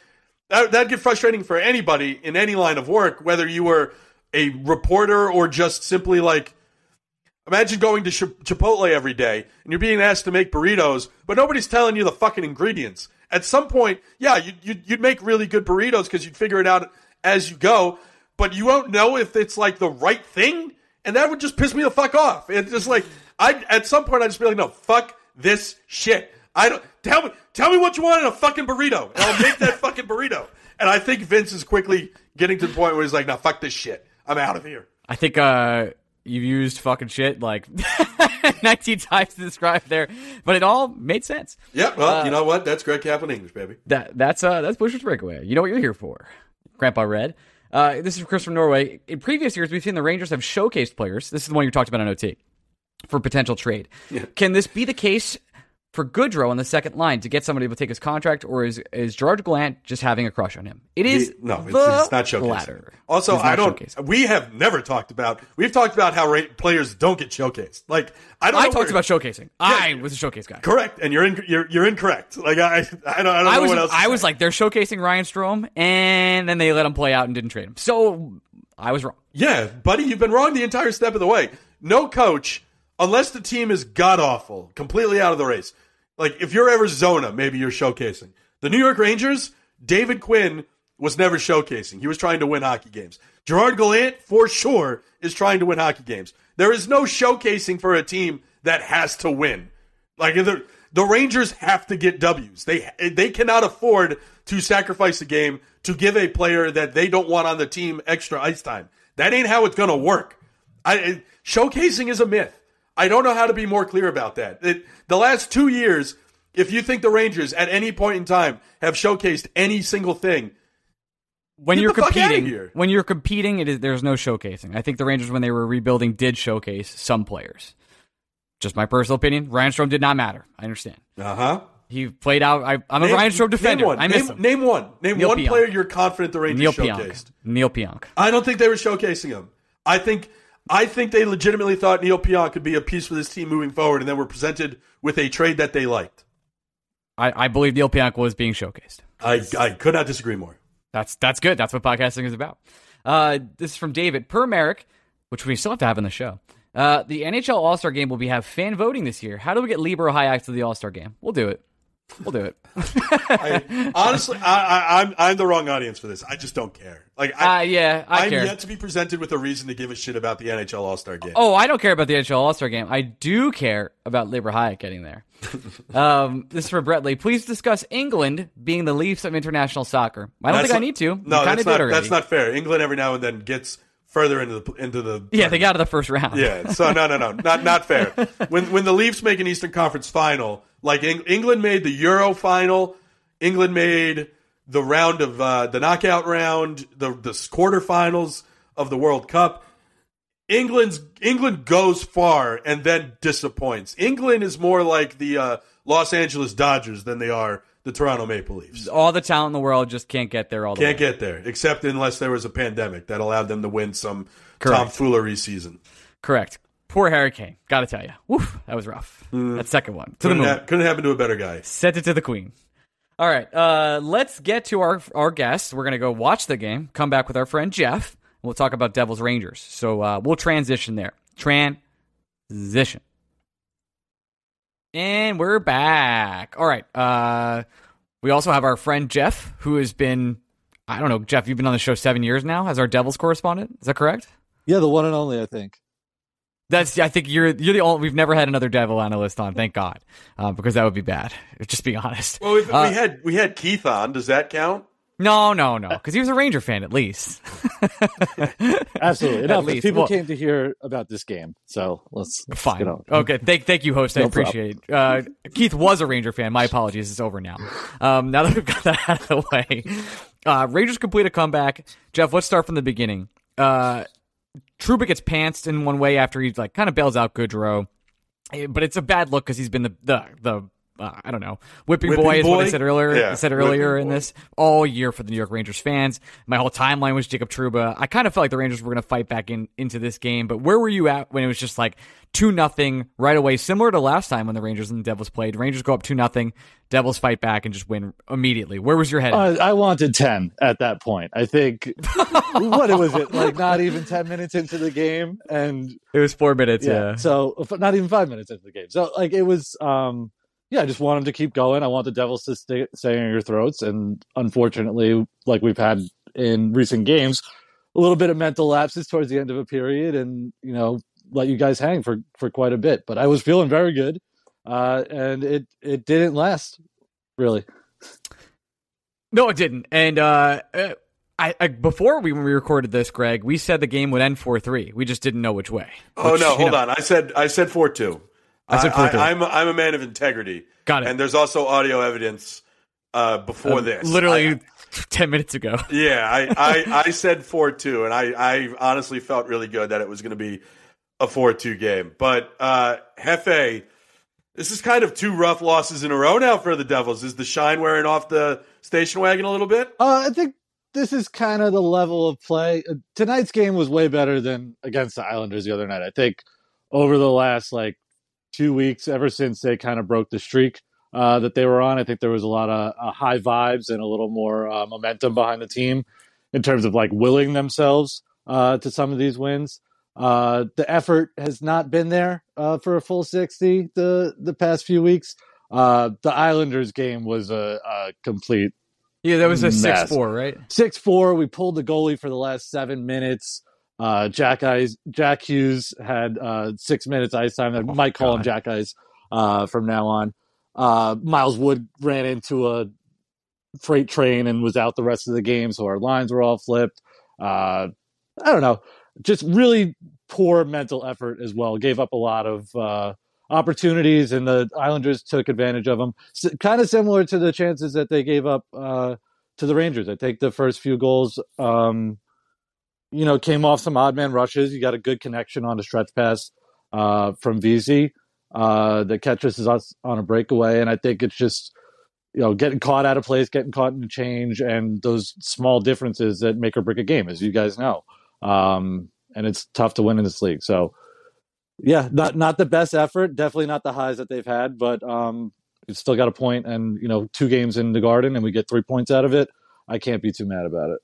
that, that'd get frustrating for anybody in any line of work, whether you were a reporter or just simply like, imagine going to Chipotle every day and you're being asked to make burritos, but nobody's telling you the fucking ingredients. At some point, yeah, you'd, you'd make really good burritos because you'd figure it out as you go but you won't know if it's like the right thing, and that would just piss me the fuck off. It's just like I at some point I just be like, no, fuck this shit. I don't tell me tell me what you want in a fucking burrito, and I'll make that fucking burrito. And I think Vince is quickly getting to the point where he's like, no, fuck this shit. I'm out of here. I think uh you've used fucking shit like 19 times to describe there, but it all made sense. Yeah, well, uh, you know what? That's Greg Kaplan English, baby. That that's uh that's Blueshirts Breakaway. You know what you're here for, Grandpa Red. Uh, this is Chris from Norway. In previous years, we've seen the Rangers have showcased players. This is the one you talked about on OT for potential trade. Yeah. Can this be the case for Goodrow on the second line to get somebody to take his contract, or is is Gerard Gallant just having a crush on him? It is he, no, it's, it's, not showcasing. Latter. Also, I don't. Showcasing. We have never talked about. We've talked about how players don't get showcased. Like I don't. I talked about showcasing. Yeah, I was a showcase guy. Correct, and you're in, you're you're incorrect. Like I I don't I don't I know was, what else. I was like they're showcasing Ryan Strome, and then they let him play out and didn't trade him. So I was wrong. Yeah, buddy, you've been wrong the entire step of the way. No coach, unless the team is god awful, completely out of the race like if you're Arizona, maybe you're showcasing. The New York Rangers, David Quinn was never showcasing. He was trying to win hockey games. Gerard Gallant, for sure, is trying to win hockey games. There is no showcasing for a team that has to win. Like the the Rangers have to get W's. They they cannot afford to sacrifice a game to give a player that they don't want on the team extra ice time. That ain't how it's to work. I, showcasing is a myth. I don't know how to be more clear about that. It, the last two years, if you think the Rangers at any point in time have showcased any single thing, when you're competing, when you're competing, it is there's no showcasing. I think the Rangers, when they were rebuilding, did showcase some players. Just my personal opinion. Ryan Strome did not matter. I understand. Uh huh. He played out. I, am a Ryan Strome defender. Name one. I miss name, him. Name one. Name Neil one Pionk. player you're confident the Rangers Neil showcased. Pionk. Neil Pionk. I don't think they were showcasing him. I think I think they legitimately thought Neil Pionk could be a piece for this team moving forward, and then were presented with a trade that they liked. I, I believe Neil Pionk was being showcased. I, I could not disagree more. That's that's good. That's what podcasting is about. Uh, this is from David per Merrick, which we still have to have in the show. Uh, the NHL All Star Game will be have fan voting this year. How do we get Libor Hajek to the All Star Game? We'll do it. We'll do it. I, honestly, I, I, I'm I'm the wrong audience for this. I just don't care. Like, I, Uh, yeah, I I'm care. yet to be presented with a reason to give a shit about the NHL All Star game. Oh, I don't care about the NHL All Star game. I do care about Libor Hajek getting there. um, this is for Brett Lee. Please discuss England being the Leafs of international soccer. I don't That's think I need to. No, that's not that's not fair. England every now and then gets further into the into the Yeah, they got to the first round. Yeah, so no, no, no, not not fair. When when the Leafs make an Eastern Conference final, like Eng- England made the Euro final, England made the round of uh, the knockout round, the the quarterfinals of the World Cup. England's England goes far and then disappoints. England is more like the uh, Los Angeles Dodgers than they are the Toronto Maple Leafs. All the talent in the world just can't get there all the Can't way. get there, except unless there was a pandemic that allowed them to win some Correct. tomfoolery season. Correct. Poor Harry Kane. Got to tell you. Woof, that was rough. That second one. To the Couldn't, moon. ha- couldn't happen to a better guy. Sent it to the queen. All right, uh, let's get to our our guests. We're gonna go watch the game. Come back with our friend Jeff. And we'll talk about Devils Rangers. So uh, we'll transition there. Transition. And we're back. All right. Uh, we also have our friend Jeff, who has been, I don't know, Jeff. You've been on the show seven years now as our Devils correspondent. Is that correct? Yeah, the one and only, I think. That's. I think you're you're the only. We've never had another Devil analyst on. Thank God, uh, because that would be bad. Just being honest. Well, we've, Uh, we had we had Keith on. Does that count? No, no, no, because he was a Ranger fan at least. Absolutely. At Enough. least. People Well- came to hear about this game. So let's, let's Fine. get on. Okay. Thank, thank you, host. I No appreciate it. Uh, Keith was a Ranger fan. My apologies. It's over now. Um, now that we've got that out of the way, uh, Rangers complete a comeback. Jeff, let's start from the beginning. Uh, Trouba gets pantsed in one way after he like kind of bails out Goodrow, Eh, but it's a bad look because he's been the the the. Uh, I don't know. Whipping, Whipping boy is what I said earlier. Yeah, I said earlier whipping in boy. this all year for the New York Rangers fans. My whole timeline was Jacob Trouba. I kind of felt like the Rangers were going to fight back in into this game, but where were you at when it was just like two nothing right away, similar to last time when the Rangers and the Devils played? Rangers go up two nothing, Devils fight back and just win immediately. Where was your head? Uh, I wanted 10 at that point. I think, what was it? Like not even 10 minutes into the game. And it was four minutes. yeah, Yeah. so not even five minutes into the game. So like it was, um, yeah, I just want them to keep going. I want the Devils to stay, stay in your throats. And unfortunately, like we've had in recent games, a little bit of mental lapses towards the end of a period and, you know, let you guys hang for, for quite a bit. But I was feeling very good. Uh, and it, it didn't last really. No, it didn't. And uh, uh, I, I before we when we recorded this, Greg, we said the game would end four three. We just didn't know which way. Oh Which, no, you hold know, on. I said I said four two. I said 4-2. I, am a, I'm a man of integrity. Got it. And there's also audio evidence uh, before Uh, this. literally I- ten minutes ago. yeah, I, I, I said four two, and I, I honestly felt really good that it was going to be a four two game. But uh, Hefe, this is kind of two rough losses in a row now for the Devils. Is the shine wearing off the station wagon a little bit? Uh, I think this is kind of the level of play. Uh, Tonight's game was way better than against the Islanders the other night. I think over the last like two weeks, ever since they kind of broke the streak uh, that they were on, I think there was a lot of uh, high vibes and a little more uh, momentum behind the team in terms of like willing themselves uh, to some of these wins. Uh, the effort has not been there uh, for a full 60 the the past few weeks. Uh, the Islanders game was a, a complete Yeah, that was a Mess. six four, right? six four. We pulled the goalie for the last seven minutes. Uh, Jack Eyes, Jack Hughes had uh, six minutes ice time. I Oh, might call him Jack Eyes uh, from now on. Uh, Miles Wood ran into a freight train and was out the rest of the game, so our lines were all flipped. Uh, I don't know, just really poor mental effort as well. Gave up a lot of uh, opportunities, and the Islanders took advantage of them. S- kind of similar to the chances that they gave up uh, to the Rangers. I think the first few goals, um, you know, came off some odd man rushes. You got a good connection on a stretch pass uh, from Vesey uh, that catches us on a breakaway, and I think it's just you know getting caught out of place, getting caught in a change, and those small differences that make or break a game, as you guys know. Um, and it's tough to win in this league. So, yeah, not not the best effort, definitely not the highs that they've had, but um, it's still got a point, and you know, two games in the Garden, and we get three points out of it. I can't be too mad about it.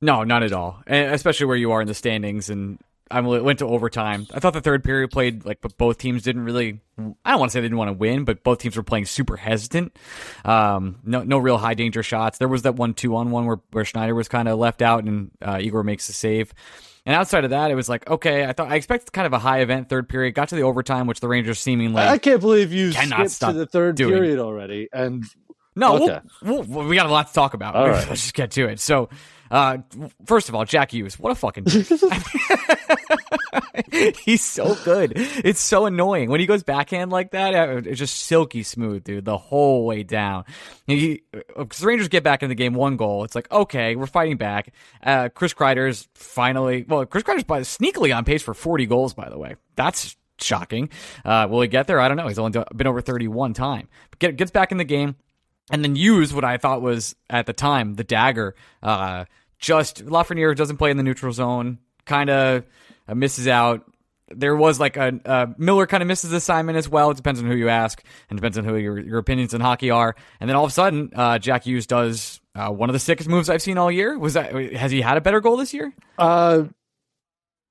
No, not at all. And especially where you are in the standings, and I went to overtime. I thought the third period played like, but both teams didn't really. I don't want to say they didn't want to win, but both teams were playing super hesitant. Um, no, no real high danger shots. There was that one two on one where where Schneider was kind of left out and uh, Igor makes the save. And outside of that, it was like okay. I thought I expected kind of a high event third period. Got to the overtime, which the Rangers seemingly. I can't believe you cannot skipped to the third doing. period already. And no, okay. we'll, we'll, we got a lot to talk about. All right. Let's just get to it. So, uh, first of all, Jack Hughes, what a fucking. He's so good. It's so annoying when he goes backhand like that. uh, It's just silky smooth, dude, the whole way down. He, cause the Rangers get back in the game, one goal. It's like okay, we're fighting back. Uh, Chris Kreider's finally. Well, Chris Kreider's by, sneakily on pace for forty goals. By the way, that's shocking. Uh, will he get there? I don't know. He's only been over thirty one time. Get, gets back in the game and then use what I thought was at the time the dagger. Uh, just Lafreniere doesn't play in the neutral zone, kind of uh, misses out. There was like a uh, Miller kind of misses assignment as well. It depends on who you ask, and depends on who your your opinions in hockey are. And then all of a sudden, uh, Jack Hughes does uh, one of the sickest moves I've seen all year. Was that has he had a better goal this year? Uh,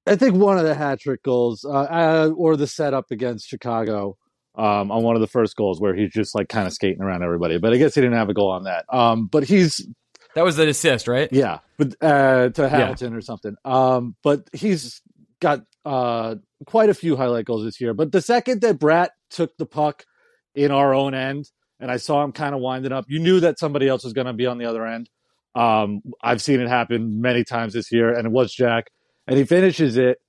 I think one of the hat trick goals, or the setup against Chicago, um, on one of the first goals where he's just like kind of skating around everybody. But I guess he didn't have a goal on that. Um, but he's That was the assist, right? yeah, but uh, to Hamilton or something. Um, but he's got uh quite a few highlight goals this year. But the second that Bratt took the puck in our own end, and I saw him kind of winding up, you knew that somebody else was going to be on the other end. Um, I've seen it happen many times this year, and it was Jack, and he finishes it.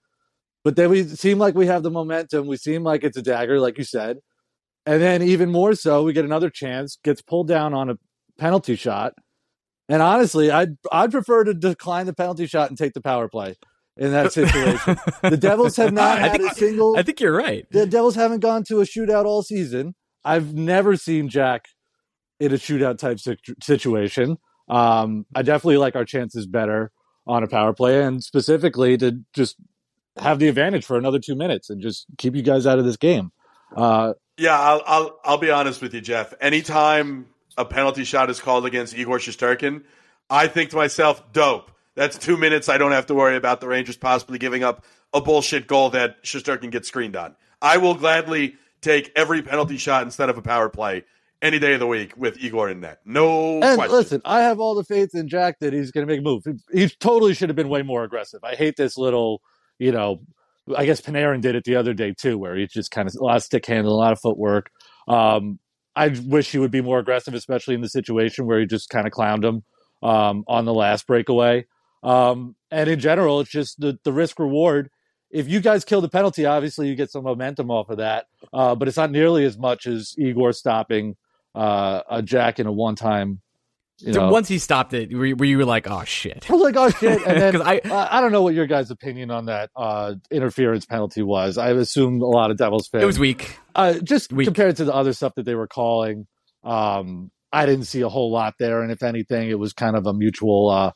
But then we seem like we have the momentum. We seem like it's a dagger, like you said. And then even more so, we get another chance, gets pulled down on a penalty shot. And honestly, I'd I'd prefer to decline the penalty shot and take the power play in that situation. the Devils have not had think- a single I think you're right. the Devils haven't gone to a shootout all season. I've never seen Jack in a shootout type situation. Um, I definitely like our chances better on a power play, and specifically to just have the advantage for another two minutes and just keep you guys out of this game. Uh, Yeah, I'll, I'll I'll be honest with you, Jeff. Anytime a penalty shot is called against Igor Shesterkin, I think to myself, dope. That's two minutes. I don't have to worry about the Rangers possibly giving up a bullshit goal that Shesterkin gets screened on. I will gladly take every penalty shot instead of a power play any day of the week with Igor in net. No and question. listen, I have all the faith in Jack that he's going to make a move. He, he totally should have been way more aggressive. I hate this little, you know, I guess Panarin did it the other day too, where he just kind of a lot of stick handling, a lot of footwork. Um, I wish he would be more aggressive, especially in the situation where he just kind of clowned him um, on the last breakaway. Um, and in general, it's just the, the risk reward. If you guys kill the penalty, obviously you get some momentum off of that, uh, but it's not nearly as much as Igor stopping uh, a Jack in a one time. You So know, once he stopped it, were you, were you like, oh shit? I was like, oh shit! And then I- I, I don't know what your guys' opinion on that uh, interference penalty was. I assumed a lot of Devils fans. It was weak. uh, just weak. compared to the other stuff that they were calling. Um, I didn't see a whole lot there, and if anything, it was kind of a mutual uh,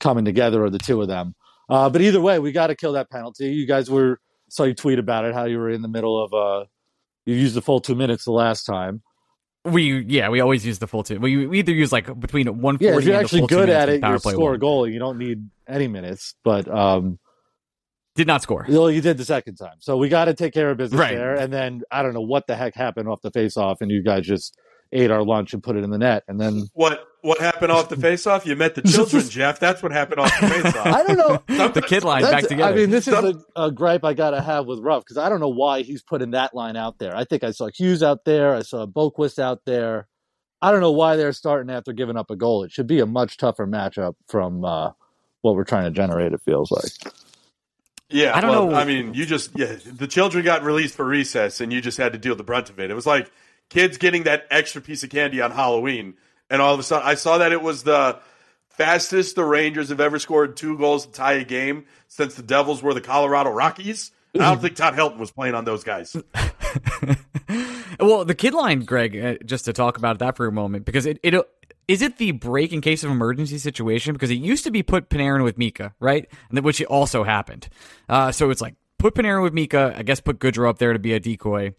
coming together of the two of them. Uh, but either way, we got to kill that penalty. You guys were saw you tweet about it, how you were in the middle of uh, you used the full two minutes the last time. We yeah, we always use the full two. We, we either use like between one Yeah, if you're actually good at it, you score one. a goal. You don't need any minutes, but um, Did not score. Well, you did the second time. So we got to take care of business Right. there. And then I don't know what the heck happened off the face off, and you guys just ate our lunch and put it in the net. And then What what happened off the face-off? You met the children, Jeff. That's what happened off the face-off. I don't know. the kid line back together. I mean, this is a, a gripe I got to have with Ruff because I don't know why he's putting that line out there. I think I saw Hughes out there. I saw Boqvist out there. I don't know why they're starting after giving up a goal. It should be a much tougher matchup from uh, what we're trying to generate, it feels like. Yeah, I don't well, know. I mean, you just yeah, the children got released for recess, and you just had to deal with the brunt of it. It was like kids getting that extra piece of candy on Halloween, and all of a sudden, I saw that it was the fastest the Rangers have ever scored two goals to tie a game since the Devils were the Colorado Rockies. I don't think Todd Helton was playing on those guys. well, the kid line, Greg, uh, just to talk about that for a moment, because it, it is it the break in case of emergency situation? Because it used to be put Panarin with Mika, right? And which also happened. Uh, so it's like put Panarin with Mika. I guess put Goodrow up there to be a decoy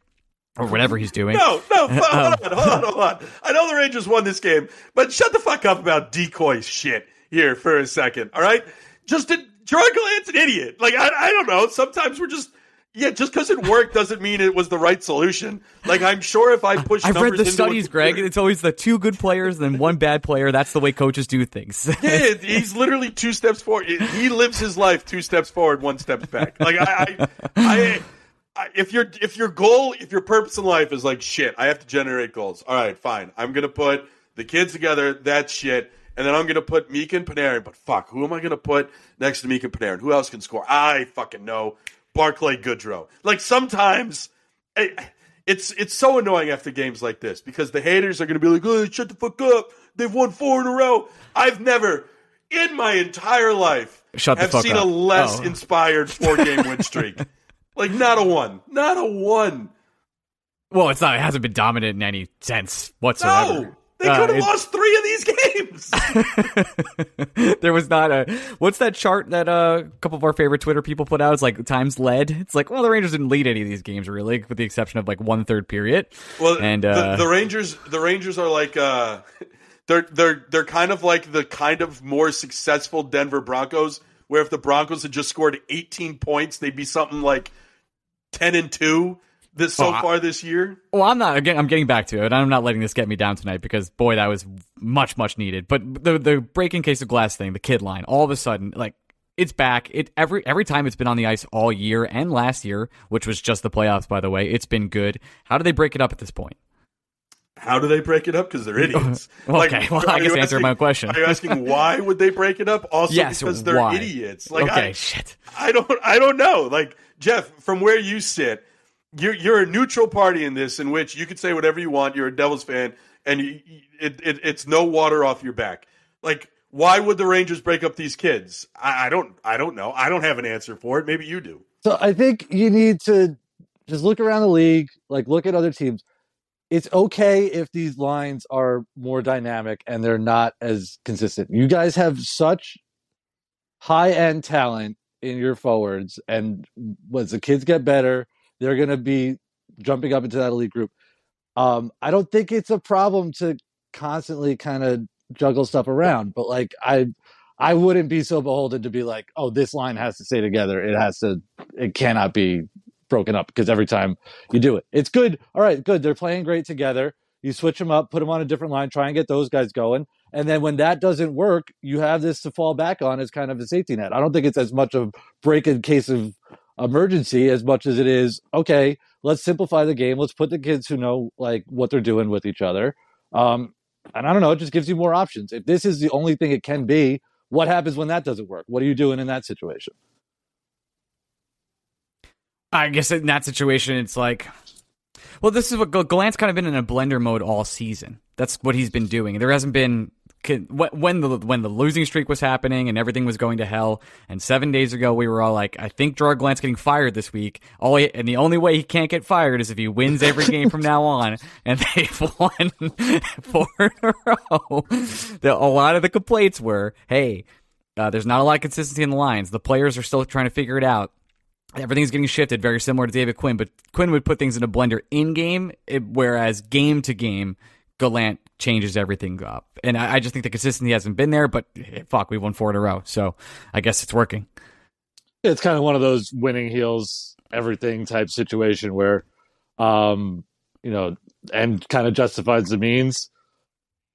or whatever he's doing. No, no, um, hold on, hold on, hold on. I know the Rangers won this game, but shut the fuck up about decoy shit here for a second, all right? Just to, Gerard Gallant's an idiot. Like I, I don't know. Sometimes we're just yeah, just because it worked doesn't mean it was the right solution. Like I'm sure if I push, I've read the studies, Greg. It's always the two good players and then one bad player. That's the way coaches do things. Yeah, he's literally two steps forward. He lives his life two steps forward, one step back. Like I, I, I, if your if your goal, if your purpose in life is like shit, I have to generate goals. All right, fine. I'm gonna put the kids together. That's shit. And then I'm gonna put Meek and Panarin. But fuck, who am I gonna put next to Meek and Panarin? Who else can score? I fucking know. Barclay Goodrow. Like sometimes. It's it's so annoying after games like this because the haters are going to be like, "Oh, shut the fuck up! They've won four in a row." I've never, in my entire life, Shut have seen up. a less Oh. inspired four game win streak. Like not a one, not a one. well, it's not. It hasn't been dominant in any sense whatsoever. No, they Uh, could have it- lost three of these games. there was not a what's that chart that uh, a couple of our favorite Twitter people put out? It's like times led. It's like well, the Rangers didn't lead any of these games really, with the exception of like one third period. Well, and uh, the, the Rangers, the Rangers are like uh, they're they're they're kind of like the kind of more successful Denver Broncos, where if the Broncos had just scored 18 points, they'd be something like 10 and two this so Oh, far this year. Well, I'm not again. I'm getting back to it. I'm not letting this get me down tonight because boy, that was much much needed. But the the breaking case of glass thing, the kid line, all of a sudden, like it's back. It every every time it's been on the ice all year and last year, which was just the playoffs, by the way. It's been good. How do they break it up at this point? How do they break it up? Because they're idiots. Okay, well, I guess answer my question. Are you asking why would they break it up? Also Yes, because they're why? idiots. Like okay, I, shit. I don't I don't know. Like Jeff, from where you sit, you're you're a neutral party in this, in which you could say whatever you want. You're a Devils fan, and you, it, it it's no water off your back. Like, why would the Rangers break up these kids? I, I don't I don't know. I don't have an answer for it. Maybe you do. So I think you need to just look around the league, like look at other teams. It's okay if these lines are more dynamic and they're not as consistent. You guys have such high end talent in your forwards, and as the kids get better, they're going to be jumping up into that elite group. Um, I don't think it's a problem to constantly kind of juggle stuff around, but like I, I wouldn't be so beholden to be like, oh, this line has to stay together. It has to. It cannot be broken up because every time you do it, it's good. All right, good. They're playing great together. You switch them up, put them on a different line, try and get those guys going. And then when that doesn't work, you have this to fall back on as kind of a safety net. I don't think it's as much of break in case of emergency as much as it is okay. Let's simplify the game. Let's put the kids who know like what they're doing with each other. Um, and I don't know, it just gives you more options. If this is the only thing it can be, what happens when that doesn't work? What are you doing in that situation? I guess in that situation, it's like, well, this is what Gallant's kind of been in a blender mode all season. That's what he's been doing. There hasn't been when the when the losing streak was happening and everything was going to hell. And seven days ago, we were all like, I think Gerard Gallant's getting fired this week. All he, and the only way he can't get fired is if he wins every game from now on. And they've won four in a row. The, a lot of the complaints were, hey. Uh, there's not a lot of consistency in the lines. The players are still trying to figure it out everything's getting shifted very similar to David Quinn, but Quinn would put things in a blender in game, whereas game to game, Gallant changes everything up. And I, I just think the consistency hasn't been there, but eh, fuck, we won four in a row. So I guess it's working. it's kind of one of those winning heels everything type situation where um you know and kind of justifies the means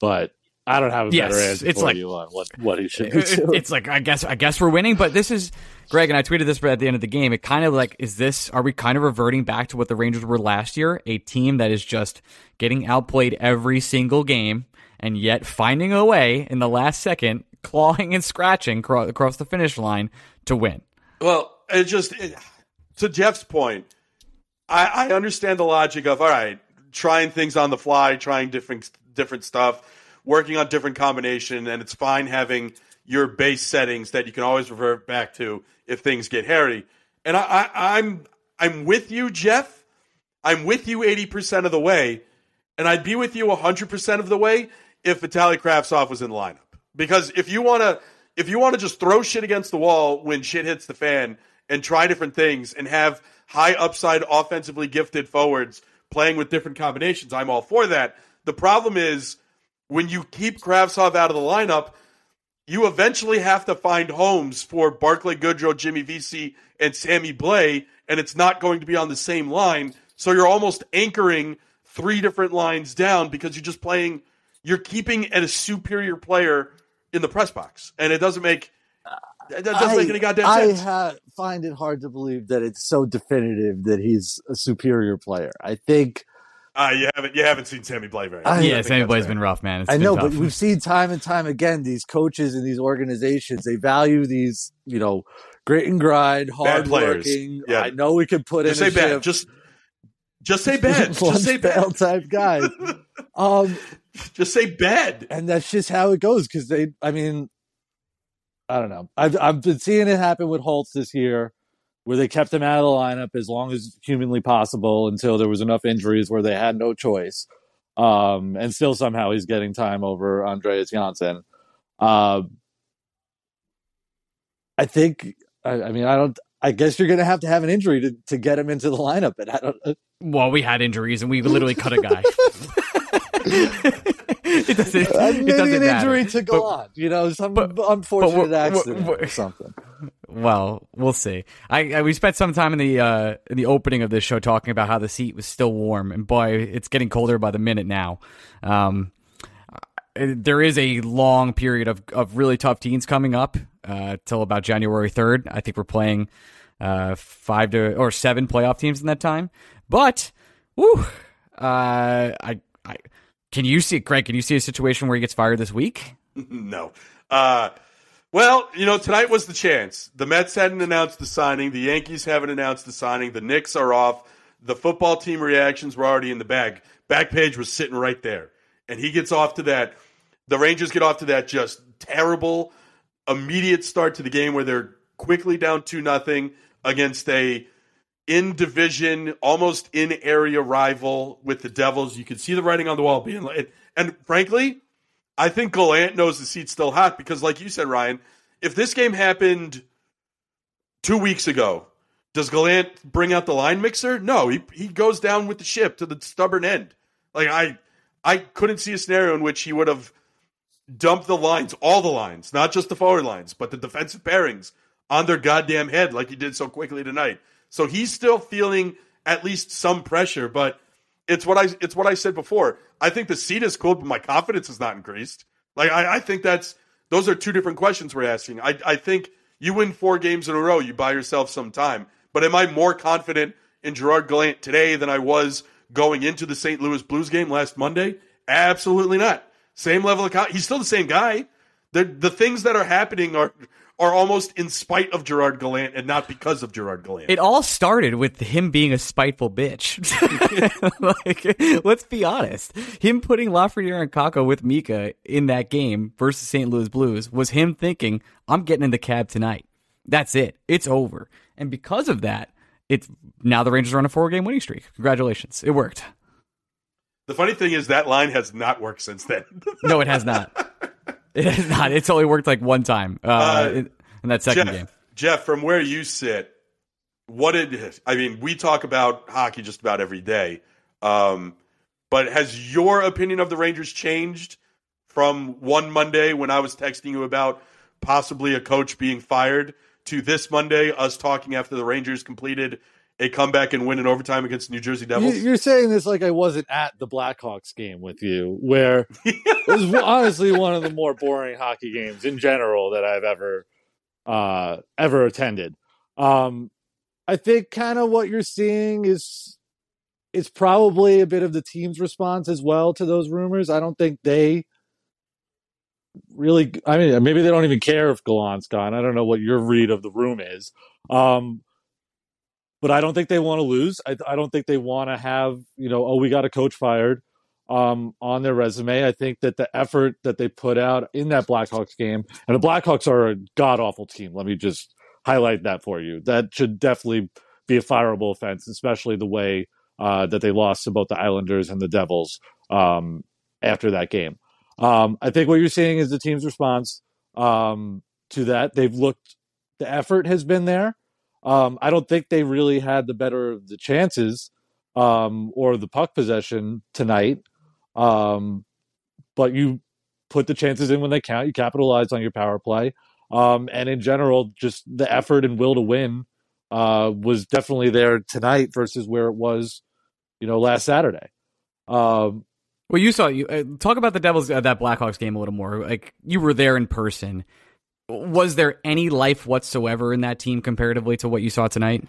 but i don't have a Yes, better answer it's for like- you on what what he should be It- doing. it's like I guess I guess we're winning, but this is Greg and I tweeted this at the end of the game. It kind of like is this are we kind of reverting back to what the Rangers were last year, a team that is just getting outplayed every single game and yet finding a way in the last second, clawing and scratching cro- across the finish line to win. Well, it just it, to Jeff's point, I, I understand the logic of all right, trying things on the fly, trying different different stuff, working on different combination, and it's fine having your base settings that you can always revert back to if things get hairy. And I, I, I'm I'm with you, Jeff. I'm with you eighty percent of the way, and I'd be with you hundred percent of the way if Vitaly Kravtsov was in the lineup. Because if you want to, if you want to just throw shit against the wall when shit hits the fan and try different things and have high upside offensively gifted forwards playing with different combinations, I'm all for that. The problem is when you keep Kravtsov out of the lineup, you eventually have to find homes for Barclay Goodrow, Jimmy Vesey, and Sammy Blais, and it's not going to be on the same line. So you're almost anchoring three different lines down because you're just playing, you're keeping at a superior player in the press box, and it doesn't make doesn't I, make any goddamn I sense. ha- find it hard to believe that it's so definitive that he's a superior player. I think Uh, you haven't you haven't seen Sammy Blais very. Much. yeah, Sammy that's Blais fair. been rough, man. It's I been know, tough. but we've seen time and time again these coaches and these organizations. They value these, you know, grit and grind, hard players. working. Yeah. I know we could put Just in say a bad. shift. Just just say bad. just say bad. type guys. um, Just say bad. and that's just how it goes because they i mean i don't know I've, I've been seeing it happen with holtz this year where they kept him out of the lineup as long as humanly possible until there was enough injuries where they had no choice. Um, and still somehow he's getting time over Andreas Johnsson uh, i think I, I mean i don't i guess you're gonna have to have an injury to, to get him into the lineup and i don't uh, well, we had injuries and we literally cut a guy. it doesn't. uh, it maybe doesn't an matter. injury to on you know some but- unfortunate but accident or something Well, we'll see. I, I we spent some time in the uh, in the opening of this show talking about how the seat was still warm, and boy, it's getting colder by the minute now. Um, there is a long period of of really tough teams coming up uh, till about January third. I think we're playing uh, five to or seven playoff teams in that time. But, woo, uh, I can you see Greg? Can you see a situation where he gets fired this week? no. Uh, well, you know, tonight was the chance. The Mets hadn't announced the signing. The Yankees haven't announced the signing. The Knicks are off. The football team reactions were already in the bag. Backpage was sitting right there. And he gets off to that. The Rangers get off to that just terrible, immediate start to the game where they're quickly down 2 nothing against a in division, almost in area rival with the Devils. You could see the writing on the wall being like, and frankly, I think Gallant knows the seat's still hot because, like you said, Ryan, if this game happened two weeks ago, does Gallant bring out the line mixer? No, he he goes down with the ship to the stubborn end. Like I, I couldn't see a scenario in which he would have dumped the lines, all the lines, not just the forward lines, but the defensive pairings on their goddamn head like he did so quickly tonight. So he's still feeling at least some pressure, but it's what I it's what I said before. I think the seat is cool, but my confidence is not increased. Like I, I think that's those are two different questions we're asking. I I think you win four games in a row, you buy yourself some time. But am I more confident in Gerard Gallant today than I was going into the St. Louis Blues game last Monday? Absolutely not. Same level of he's still the same guy. The the things that are happening are are almost in spite of Gerard Gallant and not because of Gerard Gallant. It all started with him being a spiteful bitch. like, let's be honest. Him putting Lafreniere and Kakko with Mika in that game versus St. Louis Blues was him thinking, I'm getting in the cab tonight. That's it. It's over. And because of that, it's now the Rangers are on a four game winning streak. Congratulations. It worked. the funny thing is that line has not worked since then. No, it has not. It has not. It's only worked like one time uh, Uh, in, in that second Jeff, game. Jeff, from where you sit, what did I mean? We talk about hockey just about every day, um, but has your opinion of the Rangers changed from one Monday when I was texting you about possibly a coach being fired to this Monday, us talking after the Rangers completed a comeback and win in overtime against the New Jersey Devils? you're saying this like I wasn't at the Blackhawks game with you, where it was honestly one of the more boring hockey games in general that I've ever uh, ever attended. Um, I think kind of what you're seeing is it's probably a bit of the team's response as well to those rumors. I don't think they really. I mean, maybe they don't even care if Gallant's gone. I don't know what your read of the room is. Um, but I don't think they want to lose. I, I don't think they want to have, you know, oh, we got a coach fired um, on their resume. I think that the effort that they put out in that Blackhawks game, and the Blackhawks are a god awful team. Let me just highlight that for you. That should definitely be a fireable offense, especially the way uh, that they lost to both the Islanders and the Devils um, after that game. Um, I think what you're seeing is the team's response um, to that. They've looked, the effort has been there. Um, I don't think they really had the better of the chances um, or the puck possession tonight. Um, but you put the chances in when they count. You capitalize on your power play. Um, and in general, just the effort and will to win uh, was definitely there tonight versus where it was, you know, last Saturday. Um, well, you saw you uh, talk about the Devils uh, that Blackhawks game a little more. Like you were there in person. Was there any life whatsoever in that team comparatively to what you saw tonight?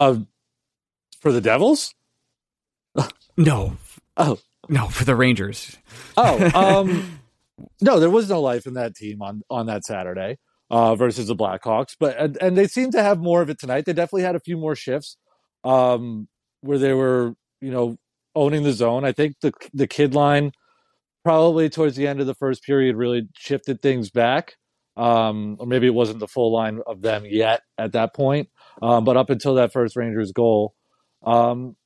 Uh, for the Devils? no. Oh, no, for the Rangers. Oh, um, no, there was no life in that team on on that Saturday uh, versus the Blackhawks, but and, and, they seem to have more of it tonight. They definitely had a few more shifts um, where they were, you know, owning the zone. I think the the kid line probably towards the end of the first period really shifted things back. Um, or maybe it wasn't the full line of them yet at that point. Um, but up until that first Rangers goal, um,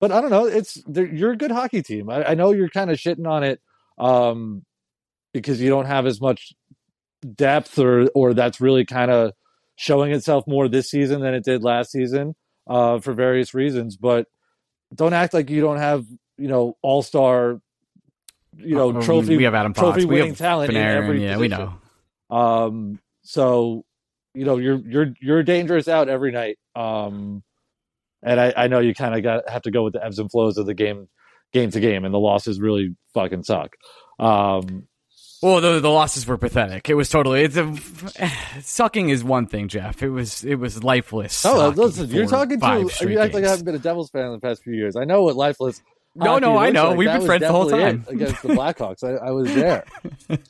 but I don't know. It's you're a good hockey team. I, I know you're kind of shitting on it um, because you don't have as much depth, or or that's really kind of showing itself more this season than it did last season uh, for various reasons. But don't act like you don't have you know all star, you know oh, trophy. We have Adam trophy winning talent Panarin, in every yeah, position. we know. Um, so you know you're you're you're dangerous out every night. Um, and I, I know you kind of got have to go with the ebbs and flows of the game, game to game, and the losses really fucking suck. Um, well, the, the losses were pathetic. It was totally. It's a sucking is one thing, Jeff. It was it was lifeless. Oh, listen, you're talking to you act like I haven't been a Devils fan in the past few years. I know what lifeless. No, no, I know. Like. We've been friends the whole time against the Blackhawks. I, I was there.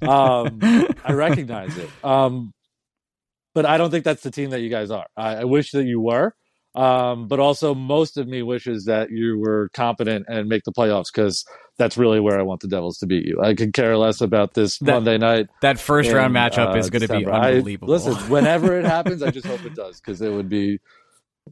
um, I recognize it. Um, but I don't think that's the team that you guys are. I, I wish that you were. Um, but also, most of me wishes that you were competent and make the playoffs because that's really where I want the Devils to beat you. I could care less about this that, Monday night. That first in, round matchup uh, is going to be unbelievable. I, listen, whenever it happens, I just hope it does because it would be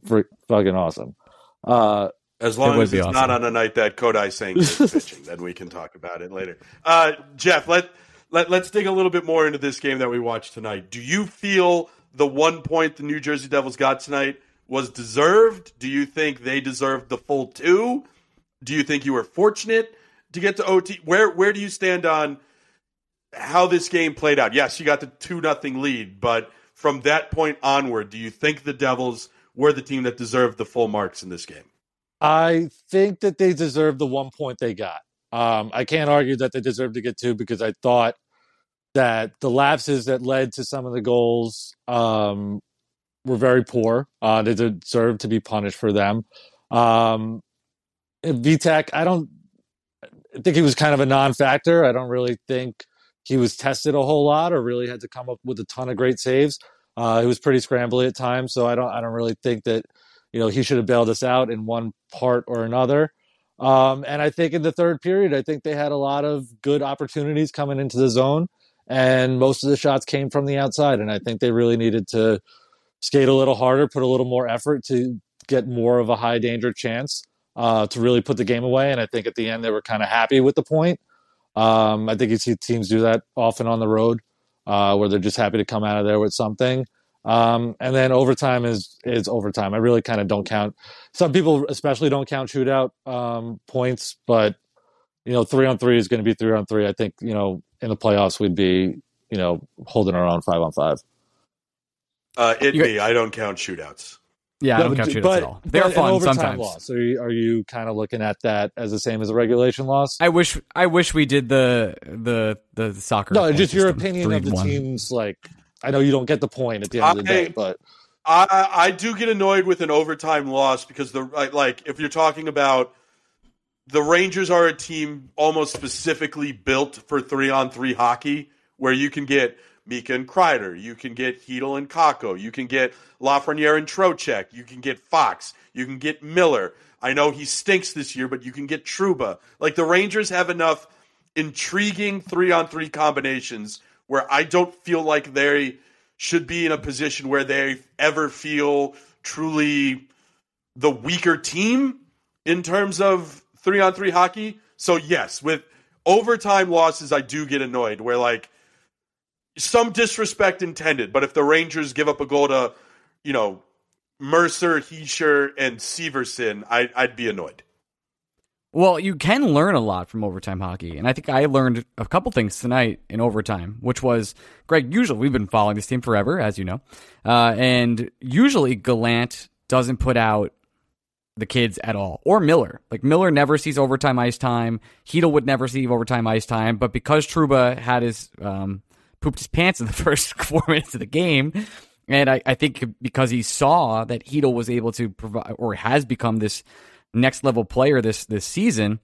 fucking awesome. Uh, as long as it's awesome. not on a night that Kodai Senga is pitching, then we can talk about it later. Uh, Jeff, let, let let's dig a little bit more into this game that we watched tonight. Do you feel the one point the New Jersey Devils got tonight was deserved? Do you think they deserved the full two? Do you think you were fortunate to get to OT? Where where do you stand on how this game played out? Yes, you got the two nothing lead, but from that point onward, do you think the Devils were the team that deserved the full marks in this game? I think that they deserve the one point they got. Um, I can't argue that they deserve to get two because I thought that the lapses that led to some of the goals um, were very poor. Uh, they deserve to be punished for them. Um, Vitek, I don't I think he was kind of a non-factor. I don't really think he was tested a whole lot or really had to come up with a ton of great saves. Uh, he was pretty scrambly at times, so I don't I don't really think that you know he should have bailed us out in one part or another. Um, and I think in the third period, I think they had a lot of good opportunities coming into the zone, and most of the shots came from the outside. And I think they really needed to skate a little harder, put a little more effort to get more of a high danger chance uh, to really put the game away. And I think at the end they were kind of happy with the point. Um, I think you see teams do that often on the road, uh, where they're just happy to come out of there with something. Um, and then overtime is is overtime. I really kind of don't count. Some people especially don't count shootout um, points, but you know, three on three is going to be three on three. I think you know in the playoffs we'd be you know holding our own five on five. Uh, it me. I don't count shootouts. Yeah, I don't count shootouts but, at all. They're fun sometimes. Loss. Are you, are you kind of looking at that as the same as a regulation loss? I wish I wish we did the the the soccer. No, just your opinion of the 3-1. teams. Like, I know you don't get the point at the end of the day, but I, I do get annoyed with an overtime loss because the like- like if you're talking about the Rangers are a team almost specifically built for three on three hockey where you can get Mika and Kreider, you can get Chytil and Kakko, you can get Lafreniere and Trocheck, you can get Fox, you can get Miller. I know he stinks this year, but you can get Trouba. Like the Rangers have enough intriguing three on three combinations where I don't feel like they should be in a position where they ever feel truly the weaker team in terms of three on three hockey. So, yes, with overtime losses, I do get annoyed where, like, some disrespect intended, but if the Rangers give up a goal to, you know, Mercer, Hischier, and Severson, I, I'd be annoyed. Well, you can learn a lot from overtime hockey. And I think I learned a couple things tonight in overtime, which was, Greg, usually we've been following this team forever, as you know. Uh, and usually Gallant doesn't put out the kids at all, or Miller. Like Miller never sees overtime ice time. Chytil would never see overtime ice time. But because Trouba had his um, pooped his pants in the first four minutes of the game, and I, I think because he saw that Chytil was able to provide or has become this next level player this this season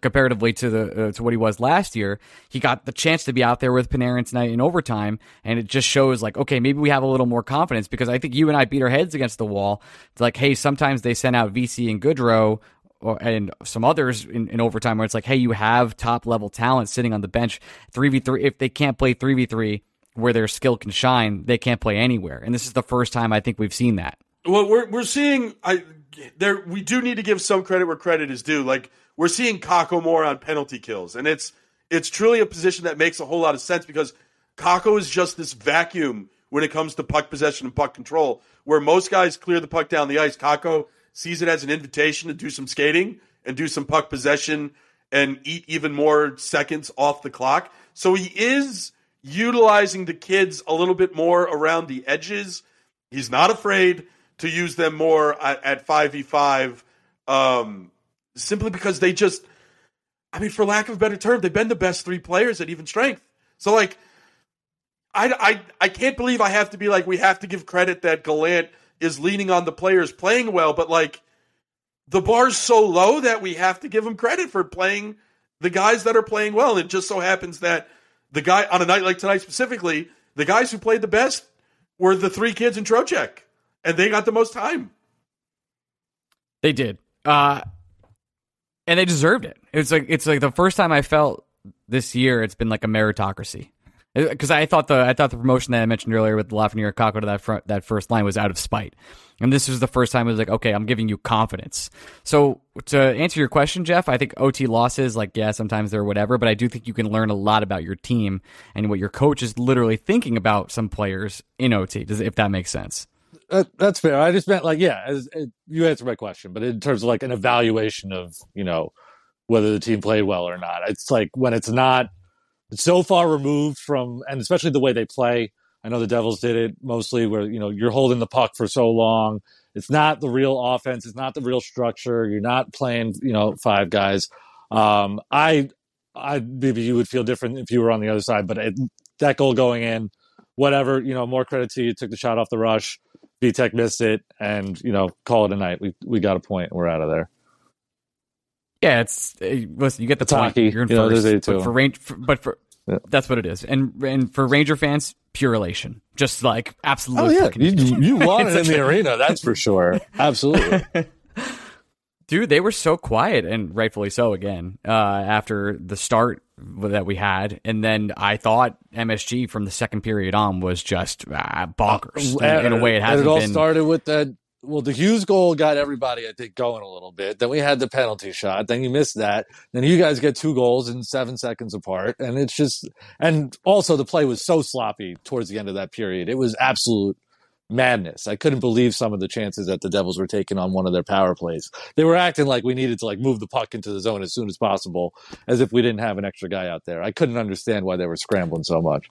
comparatively to the uh, to what he was last year. He got the chance to be out there with Panarin tonight in overtime, and it just shows like okay, maybe we have a little more confidence because I think you and I beat our heads against the wall. It's like hey, sometimes they send out Vesey and Goodrow. Or, and some others in, in overtime where it's like, hey, you have top level talent sitting on the bench, three v three. If they can't play three v three, where their skill can shine, they can't play anywhere. And this is the first time I think we've seen that. Well, we're we're seeing I there we do need to give some credit where credit is due. Like we're seeing Kakko more on penalty kills, and it's it's truly a position that makes a whole lot of sense because Kakko is just this vacuum when it comes to puck possession and puck control. Where most guys clear the puck down the ice, Kakko sees it as an invitation to do some skating and do some puck possession and eat even more seconds off the clock. So he is utilizing the kids a little bit more around the edges. He's not afraid to use them more at, 5v5 um, simply because they just, I mean, for lack of a better term, they've been the best three players at even strength. So, like, I, I, I can't believe I have to be like, we have to give credit that Gallant is leaning on the players playing well, but like, the bar's so low that we have to give him credit for playing the guys that are playing well. It just so happens that the guy on a night like tonight specifically, the guys who played the best were the three kids in Trocheck and they got the most time. They did, uh, and they deserved it. It's like it's like the first time I felt this year. It's been like a meritocracy because I thought the I thought the promotion that I mentioned earlier with Lafreniere Kakko to that front, that first line was out of spite, and this was the first time it was like, okay, I'm giving you confidence. So to answer your question, Jeff, I think OT losses, like yeah, sometimes they're whatever, but I do think you can learn a lot about your team and what your coach is literally thinking about some players in OT. Does if that makes sense? That, that's fair. I just meant like, yeah, as, as, you answered my question, but in terms of like an evaluation of, you know, whether the team played well or not, it's like when it's not so far removed from, and especially the way they play. I know the Devils did it mostly where, you know, you're holding the puck for so long. It's not the real offense. It's not the real structure. You're not playing, you know, five guys. Um, I, I, maybe you would feel different if you were on the other side, but it, that goal going in, whatever, you know, more credit to you. Took the shot off the rush. Vitek missed it, and you know, call it a night. We we got a point. We're out of there. Yeah, it's listen. You get the it's point. Hockey. You're in you know. But for range, for, but for yeah. that's what it is. And and for Ranger fans, pure elation. Just like absolute. Oh yeah, you, you won it in the arena. That's for sure. Absolutely. Dude, they were so quiet, and rightfully so. Again, uh, after the start that we had, and then I thought MSG from the second period on was just uh, bonkers uh, in, in, a way it hasn't. it all been. started with that. Well, the Hughes goal got everybody, I think, going a little bit. Then we had the penalty shot. Then you missed that. Then you guys get two goals in seven seconds apart, and it's just. And also, the play was so sloppy towards the end of that period. It was absolute madness. I couldn't believe some of the chances that the Devils were taking on one of their power plays. They were acting like we needed to like move the puck into the zone as soon as possible, as if we didn't have an extra guy out there. I couldn't understand why they were scrambling so much.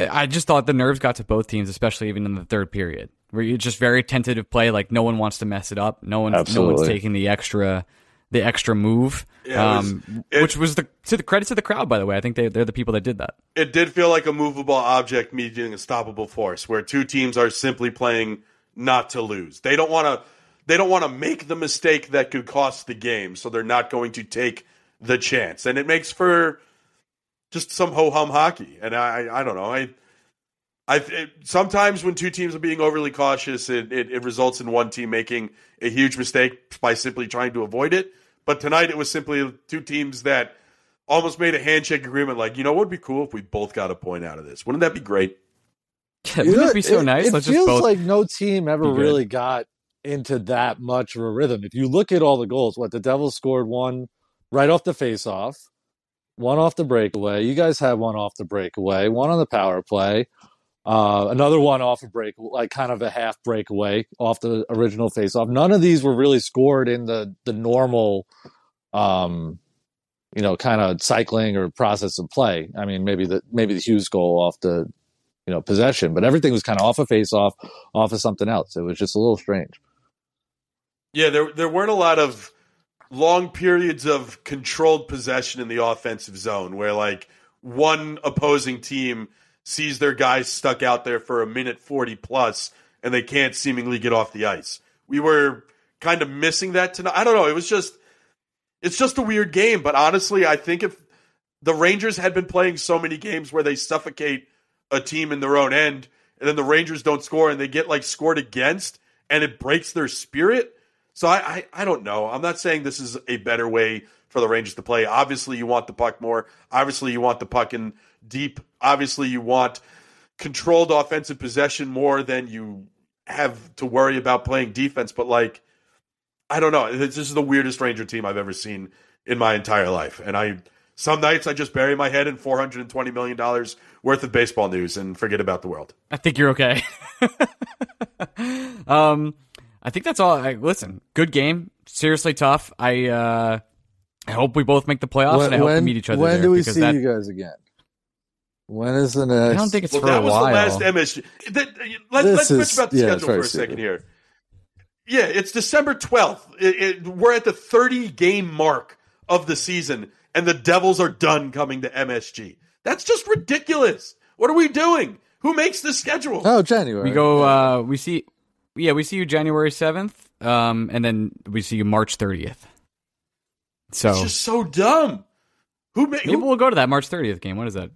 I just thought the nerves got to both teams, especially even in the third period, where you just very tentative play, like no one wants to mess it up. No one's no one's taking the extra the extra move, yeah, um, was, it, which was the to the credit to the crowd. By the way, I think they they're the people that did that. It did feel like a movable object meeting a stoppable force, where two teams are simply playing not to lose. They don't want to they don't want to make the mistake that could cost the game, so they're not going to take the chance, and it makes for just some ho hum hockey. And I I don't know I. I it, sometimes when two teams are being overly cautious, it, it, it results in one team making a huge mistake by simply trying to avoid it. But tonight it was simply two teams that almost made a handshake agreement like, you know, what would be cool if we both got a point out of this? Wouldn't that be great? Yeah, wouldn't it be so nice? It, it feels like no team ever really got into that much of a rhythm. If you look at all the goals, what the Devils scored one right off the face-off, one off the breakaway. You guys had one off the breakaway, one on the power play, Uh, another one off a break, like kind of a half breakaway off the original faceoff. None of these were really scored in the the normal, um, you know, kind of cycling or process of play. I mean, maybe the maybe the Hughes goal off the, you know, possession, but everything was kind of off a faceoff, off of something else. It was just a little strange. Yeah, there there weren't a lot of long periods of controlled possession in the offensive zone where like one opposing team sees their guys stuck out there for a minute 40 plus and they can't seemingly get off the ice. We were kind of missing that tonight. I don't know. It was just, it's just a weird game. But honestly, I think if the Rangers had been playing so many games where they suffocate a team in their own end and then the Rangers don't score and they get like scored against and it breaks their spirit. So I, I, I don't know. I'm not saying this is a better way for the Rangers to play. Obviously, you want the puck more. Obviously, you want the puck in deep. Obviously, you want controlled offensive possession more than you have to worry about playing defense. But like, I don't know. This is the weirdest Ranger team I've ever seen in my entire life. And I some nights I just bury my head in 420 million dollars worth of baseball news and forget about the world. I think you're okay. um, I think that's all. I, listen, good game. Seriously tough. I uh, I hope we both make the playoffs, When, and I hope when, we meet each other. when there do we see that, you guys again? When is the next? I don't think it's Well, for that a was while. the last MSG. That, let, This let's is- bitch about the yeah, schedule for a second stupid. here. Yeah, it's December 12th. It, it, we're at the 30 game mark of the season, and the Devils are done coming to MSG. That's just ridiculous. What are we doing? Who makes the schedule? Oh, January. we go. Uh, we see. Yeah, we see you January seventh, um, and then we see you March thirtieth. So It's just so dumb. Who made? maybe we'll go to that March thirtieth game. What is that?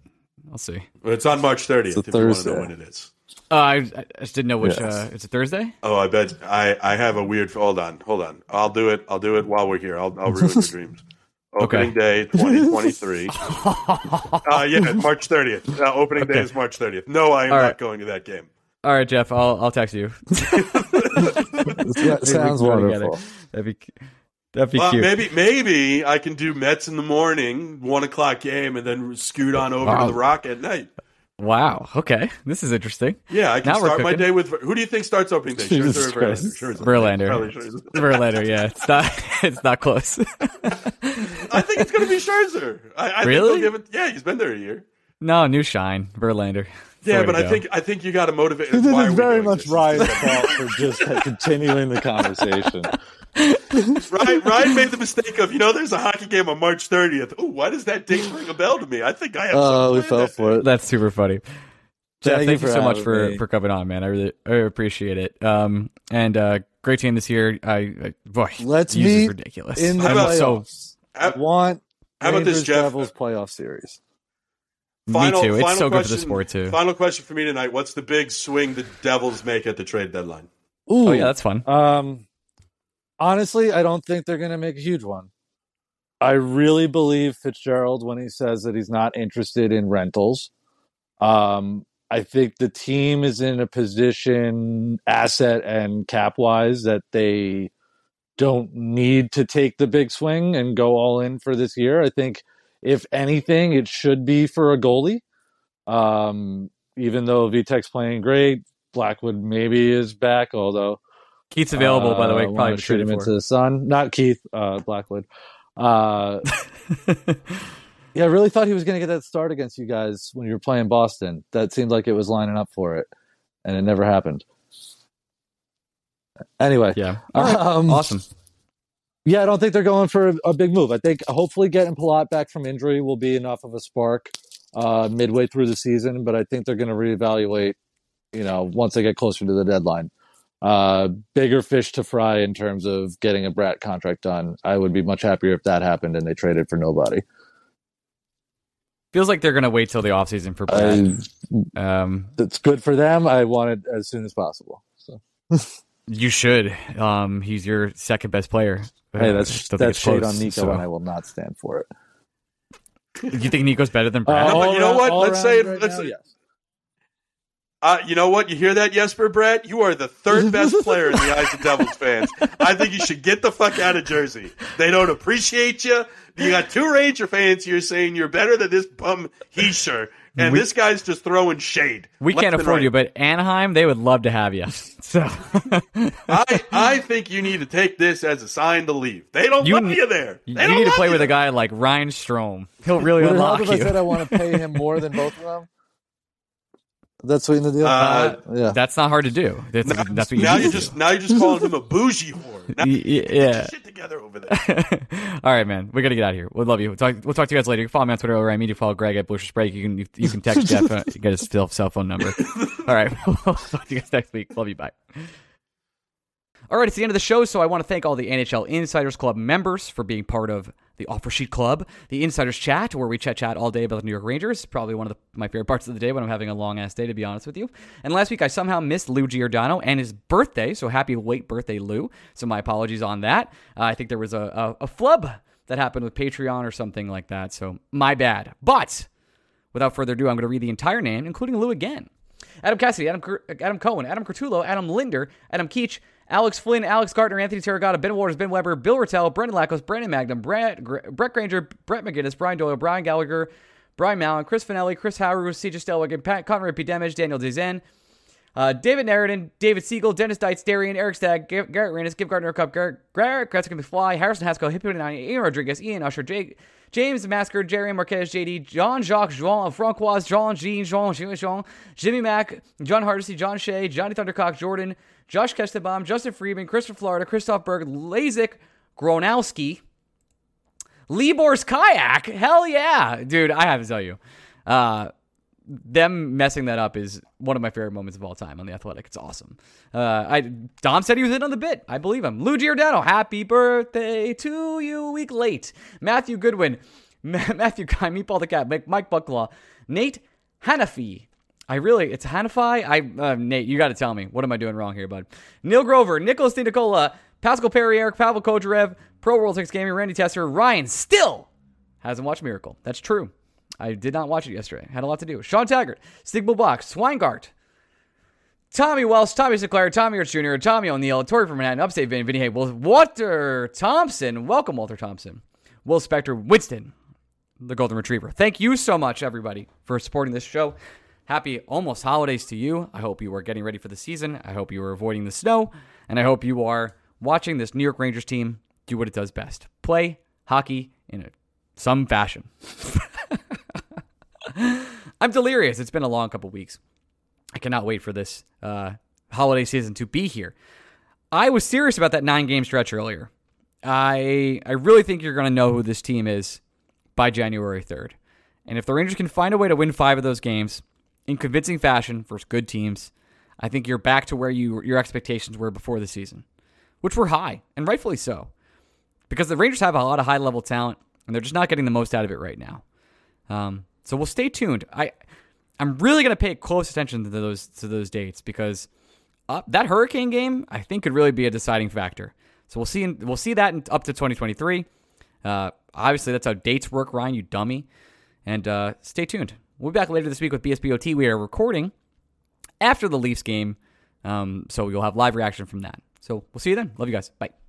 I'll see. It's on March 30th. It's a if you want to Thursday. know when it is. Uh, I, I just didn't know which. Yes. Uh, it's a Thursday. Oh, I bet I, I have a weird. Hold on, hold on. I'll do it. I'll do it while we're here. I'll, I'll ruin your dreams. Opening day 2023. uh, yeah, March 30th. Uh, opening day is March 30th. No, I am All not right. going to that game. All right, Jeff. I'll I'll text you. That sounds We can go wonderful. That'd be that'd be Well, cute. maybe maybe I can do Mets in the morning, one o'clock game, and then scoot on over Wow. to the Rock at night. Wow. Okay, this is interesting. Yeah, I can Now start my day with. Who do you think starts opening day? Jesus Scherzer or Verlander? Scherzer. Verlander. Verlander. Yeah, it's not. It's not close. I think it's going to be Scherzer. I, I Really? Think they'll give it, yeah, he's been there a year. no, new shine. Verlander. It's the Yeah, but I go. think I think you got to motivate. This is very much this? Ryan's fault for just continuing the conversation. Ryan, Ryan made the mistake of you know there's a hockey game on March 30th. Oh, why does that date ring a bell to me? I think I have. Oh, we fell that for it. That's super funny. Jeff, Thank thank, you you so much for, me. for coming on, man. I really I appreciate it. Um, and uh, great team this year. I, I boy, Let's Hughes is meet ridiculous. in the How about- playoffs. I How- want How about this, Jeff? Devils playoff series. Final- Me too. It's final so good for the sport too. Final question for me tonight: What's the big swing the Devils make at the trade deadline? Ooh, Oh yeah, that's fun. Um, honestly, I don't think they're going to make a huge one. I really believe Fitzgerald when he says that he's not interested in rentals. Um, I think the team is in a position, asset and cap wise, that they don't need to take the big swing and go all in for this year. I think, if anything, it should be for a goalie. Um, even though Vitek's playing great, Blackwood maybe is back, although Keith's available, by the way. uh, Probably shoot him into the sun. Not Keith uh, Blackwood. Uh, yeah, I really thought he was going to get that start against you guys when you were playing Boston. That seemed like it was lining up for it, and it never happened. Anyway, yeah. Um, awesome. Yeah, I don't think they're going for a, a big move. I think hopefully getting Palat back from injury will be enough of a spark uh, midway through the season. But I think they're going to reevaluate, you know, once they get closer to the deadline. Uh, bigger fish to fry in terms of getting a Bratt contract done. I would be much happier if that happened and they traded for nobody. Feels like they're gonna wait till the offseason for Bratt. I, Um, it's good for them. I want it as soon as possible. So you should. Um, he's your second best player. hey, Uh, that's don't that's it's shade close, on Nico, so- and I will not stand for it. You think Nico's better than Bratt? No, but you know around- what? Let's say it- right let's- now, yes. Uh, you know what? You hear that, Jesper Bratt? You are the third best player in the eyes of Devils fans. I think you should get the fuck out of Jersey. They don't appreciate you. You got two Ranger fans here saying you're better than this bum Hischier, and We- this guy's just throwing shade. We can't afford right. you, but Anaheim, they would love to have you. So I I think you need to take this as a sign to leave. They don't You love you there. They don't need to play you with a guy like Ryan Strome. He'll really Would it unlock help if I said you. I want to pay him more than both of them? That's sweet in the deal. Uh, yeah. That's not hard to do. That's, Now, that's what you now need you're to just do. now you're just calling him a bougie whore. Now, Y- y- yeah. shit together over there. All right, man. We gotta get out of here. We love you. We'll talk, we'll talk to you guys later. You can follow me on Twitter. Or I mean, you follow Greg at Blue Break. You can you can text Jeff. Uh, get his cell cell phone number. All right. we'll talk to you guys next week. Love you. Bye. All right, it's the end of the show, so I want to thank all the NHL Insiders Club members for being part of the Offer Sheet Club, the Insiders Chat, where we chat chat all day about the New York Rangers. Probably one of the, my favorite parts of the day when I'm having a long ass day, to be honest with you. And last week I somehow missed Lou Giordano and his birthday, so happy late birthday, Lou. So my apologies on that. Uh, I think there was a, a, a flub that happened with Patreon or something like that, so my bad. But Without further ado, I'm going to read the entire name, including Lou again. Adam Cassidy, Adam, Adam Cohen, Adam Curtulo, Adam Linder, Adam Keach, Alex Flynn, Alex Gardner, Anthony Terragata, Ben Waters, Ben Weber, Bill Rattel, Brendan Lackos, Brandon Magnum, Brett, Brett Granger, Brett McGinnis, Brian Doyle, Brian Gallagher, Brian Mallon, Chris Finelli, Chris Howard, CJ Stelwick, Pat Conrad P. Damage, Daniel Dezen, uh, David Narradin, David Siegel, Dennis Dietz, Darian, Eric Stagg, Gar- Garrett Ranis, Give Gardner a Cup, Garrett, Garrett Gretzky McFly, Harrison Haskell, Hippie 9, Ian Rodriguez, Ian Usher, Jake, James Masker, Jerry Marquez, JD, John Jacques, Jean Francois, Jean Jean, Jean, Jean, Jean, Jimmy Mack, John Hardesty, John Shea, Johnny Thundercock, Jordan, Josh Kestenbaum, Justin Friedman, Christopher Florida, Christoph Berg, Lazik, Gronowski, Libor's Kayak. Hell yeah. Dude, I have to tell you. Uh, them messing that up is one of my favorite moments of all time on the Athletic. It's awesome. Uh, I Dom said he was in on the bit. I believe him. Lou Giordano, happy birthday to you. Week late. Matthew Goodwin, Ma- Matthew Guy, Meatball the Cat, Mike, Bucklaw, Nate Hanafi. I really, it's Hanafi. I uh, Nate, you got to tell me what am I doing wrong here, bud? Neil Grover, Nicholas DiNicola, Pascal Perry, Eric Pavel Kojarev, Pro World Six Gaming, Randy Tester, Ryan still hasn't watched Miracle. That's true. I did not watch it yesterday. Had a lot to do. Sean Taggart, Stigma Box, Swingart, Tommy Wells, Tommy Sinclair, Tommy Ertz Jr., Tommy O'Neill, Tori from Manhattan, Upstate Vinny, Vinny Hay, Walter Thompson. Welcome, Walter Thompson. Will Spector, Winston, the Golden Retriever. Thank you so much, everybody, for supporting this show. Happy almost holidays to you. I hope you are getting ready for the season. I hope you are avoiding the snow. And I hope you are watching this New York Rangers team do what it does best play hockey in a, some fashion. I'm delirious. It's been a long couple weeks. I cannot wait for this uh, holiday season to be here. I was serious about that nine game stretch earlier. I I really think you're going to know who this team is by January 3rd. And if the Rangers can find a way to win five of those games in convincing fashion versus good teams, I think you're back to where you your expectations were before the season, which were high and rightfully so, because the Rangers have a lot of high level talent and they're just not getting the most out of it right now. Um, so we'll stay tuned. I I'm really going to pay close attention to those to those dates because uh, that Hurricane game I think could really be a deciding factor. So we'll see we'll see that in, up to 2023. Uh, obviously that's how dates work, Ryan. You dummy. And uh, stay tuned. We'll be back later this week with BSBOT. We are recording after the Leafs game, um, so you'll have live reaction from that. So we'll see you then. Love you guys. Bye.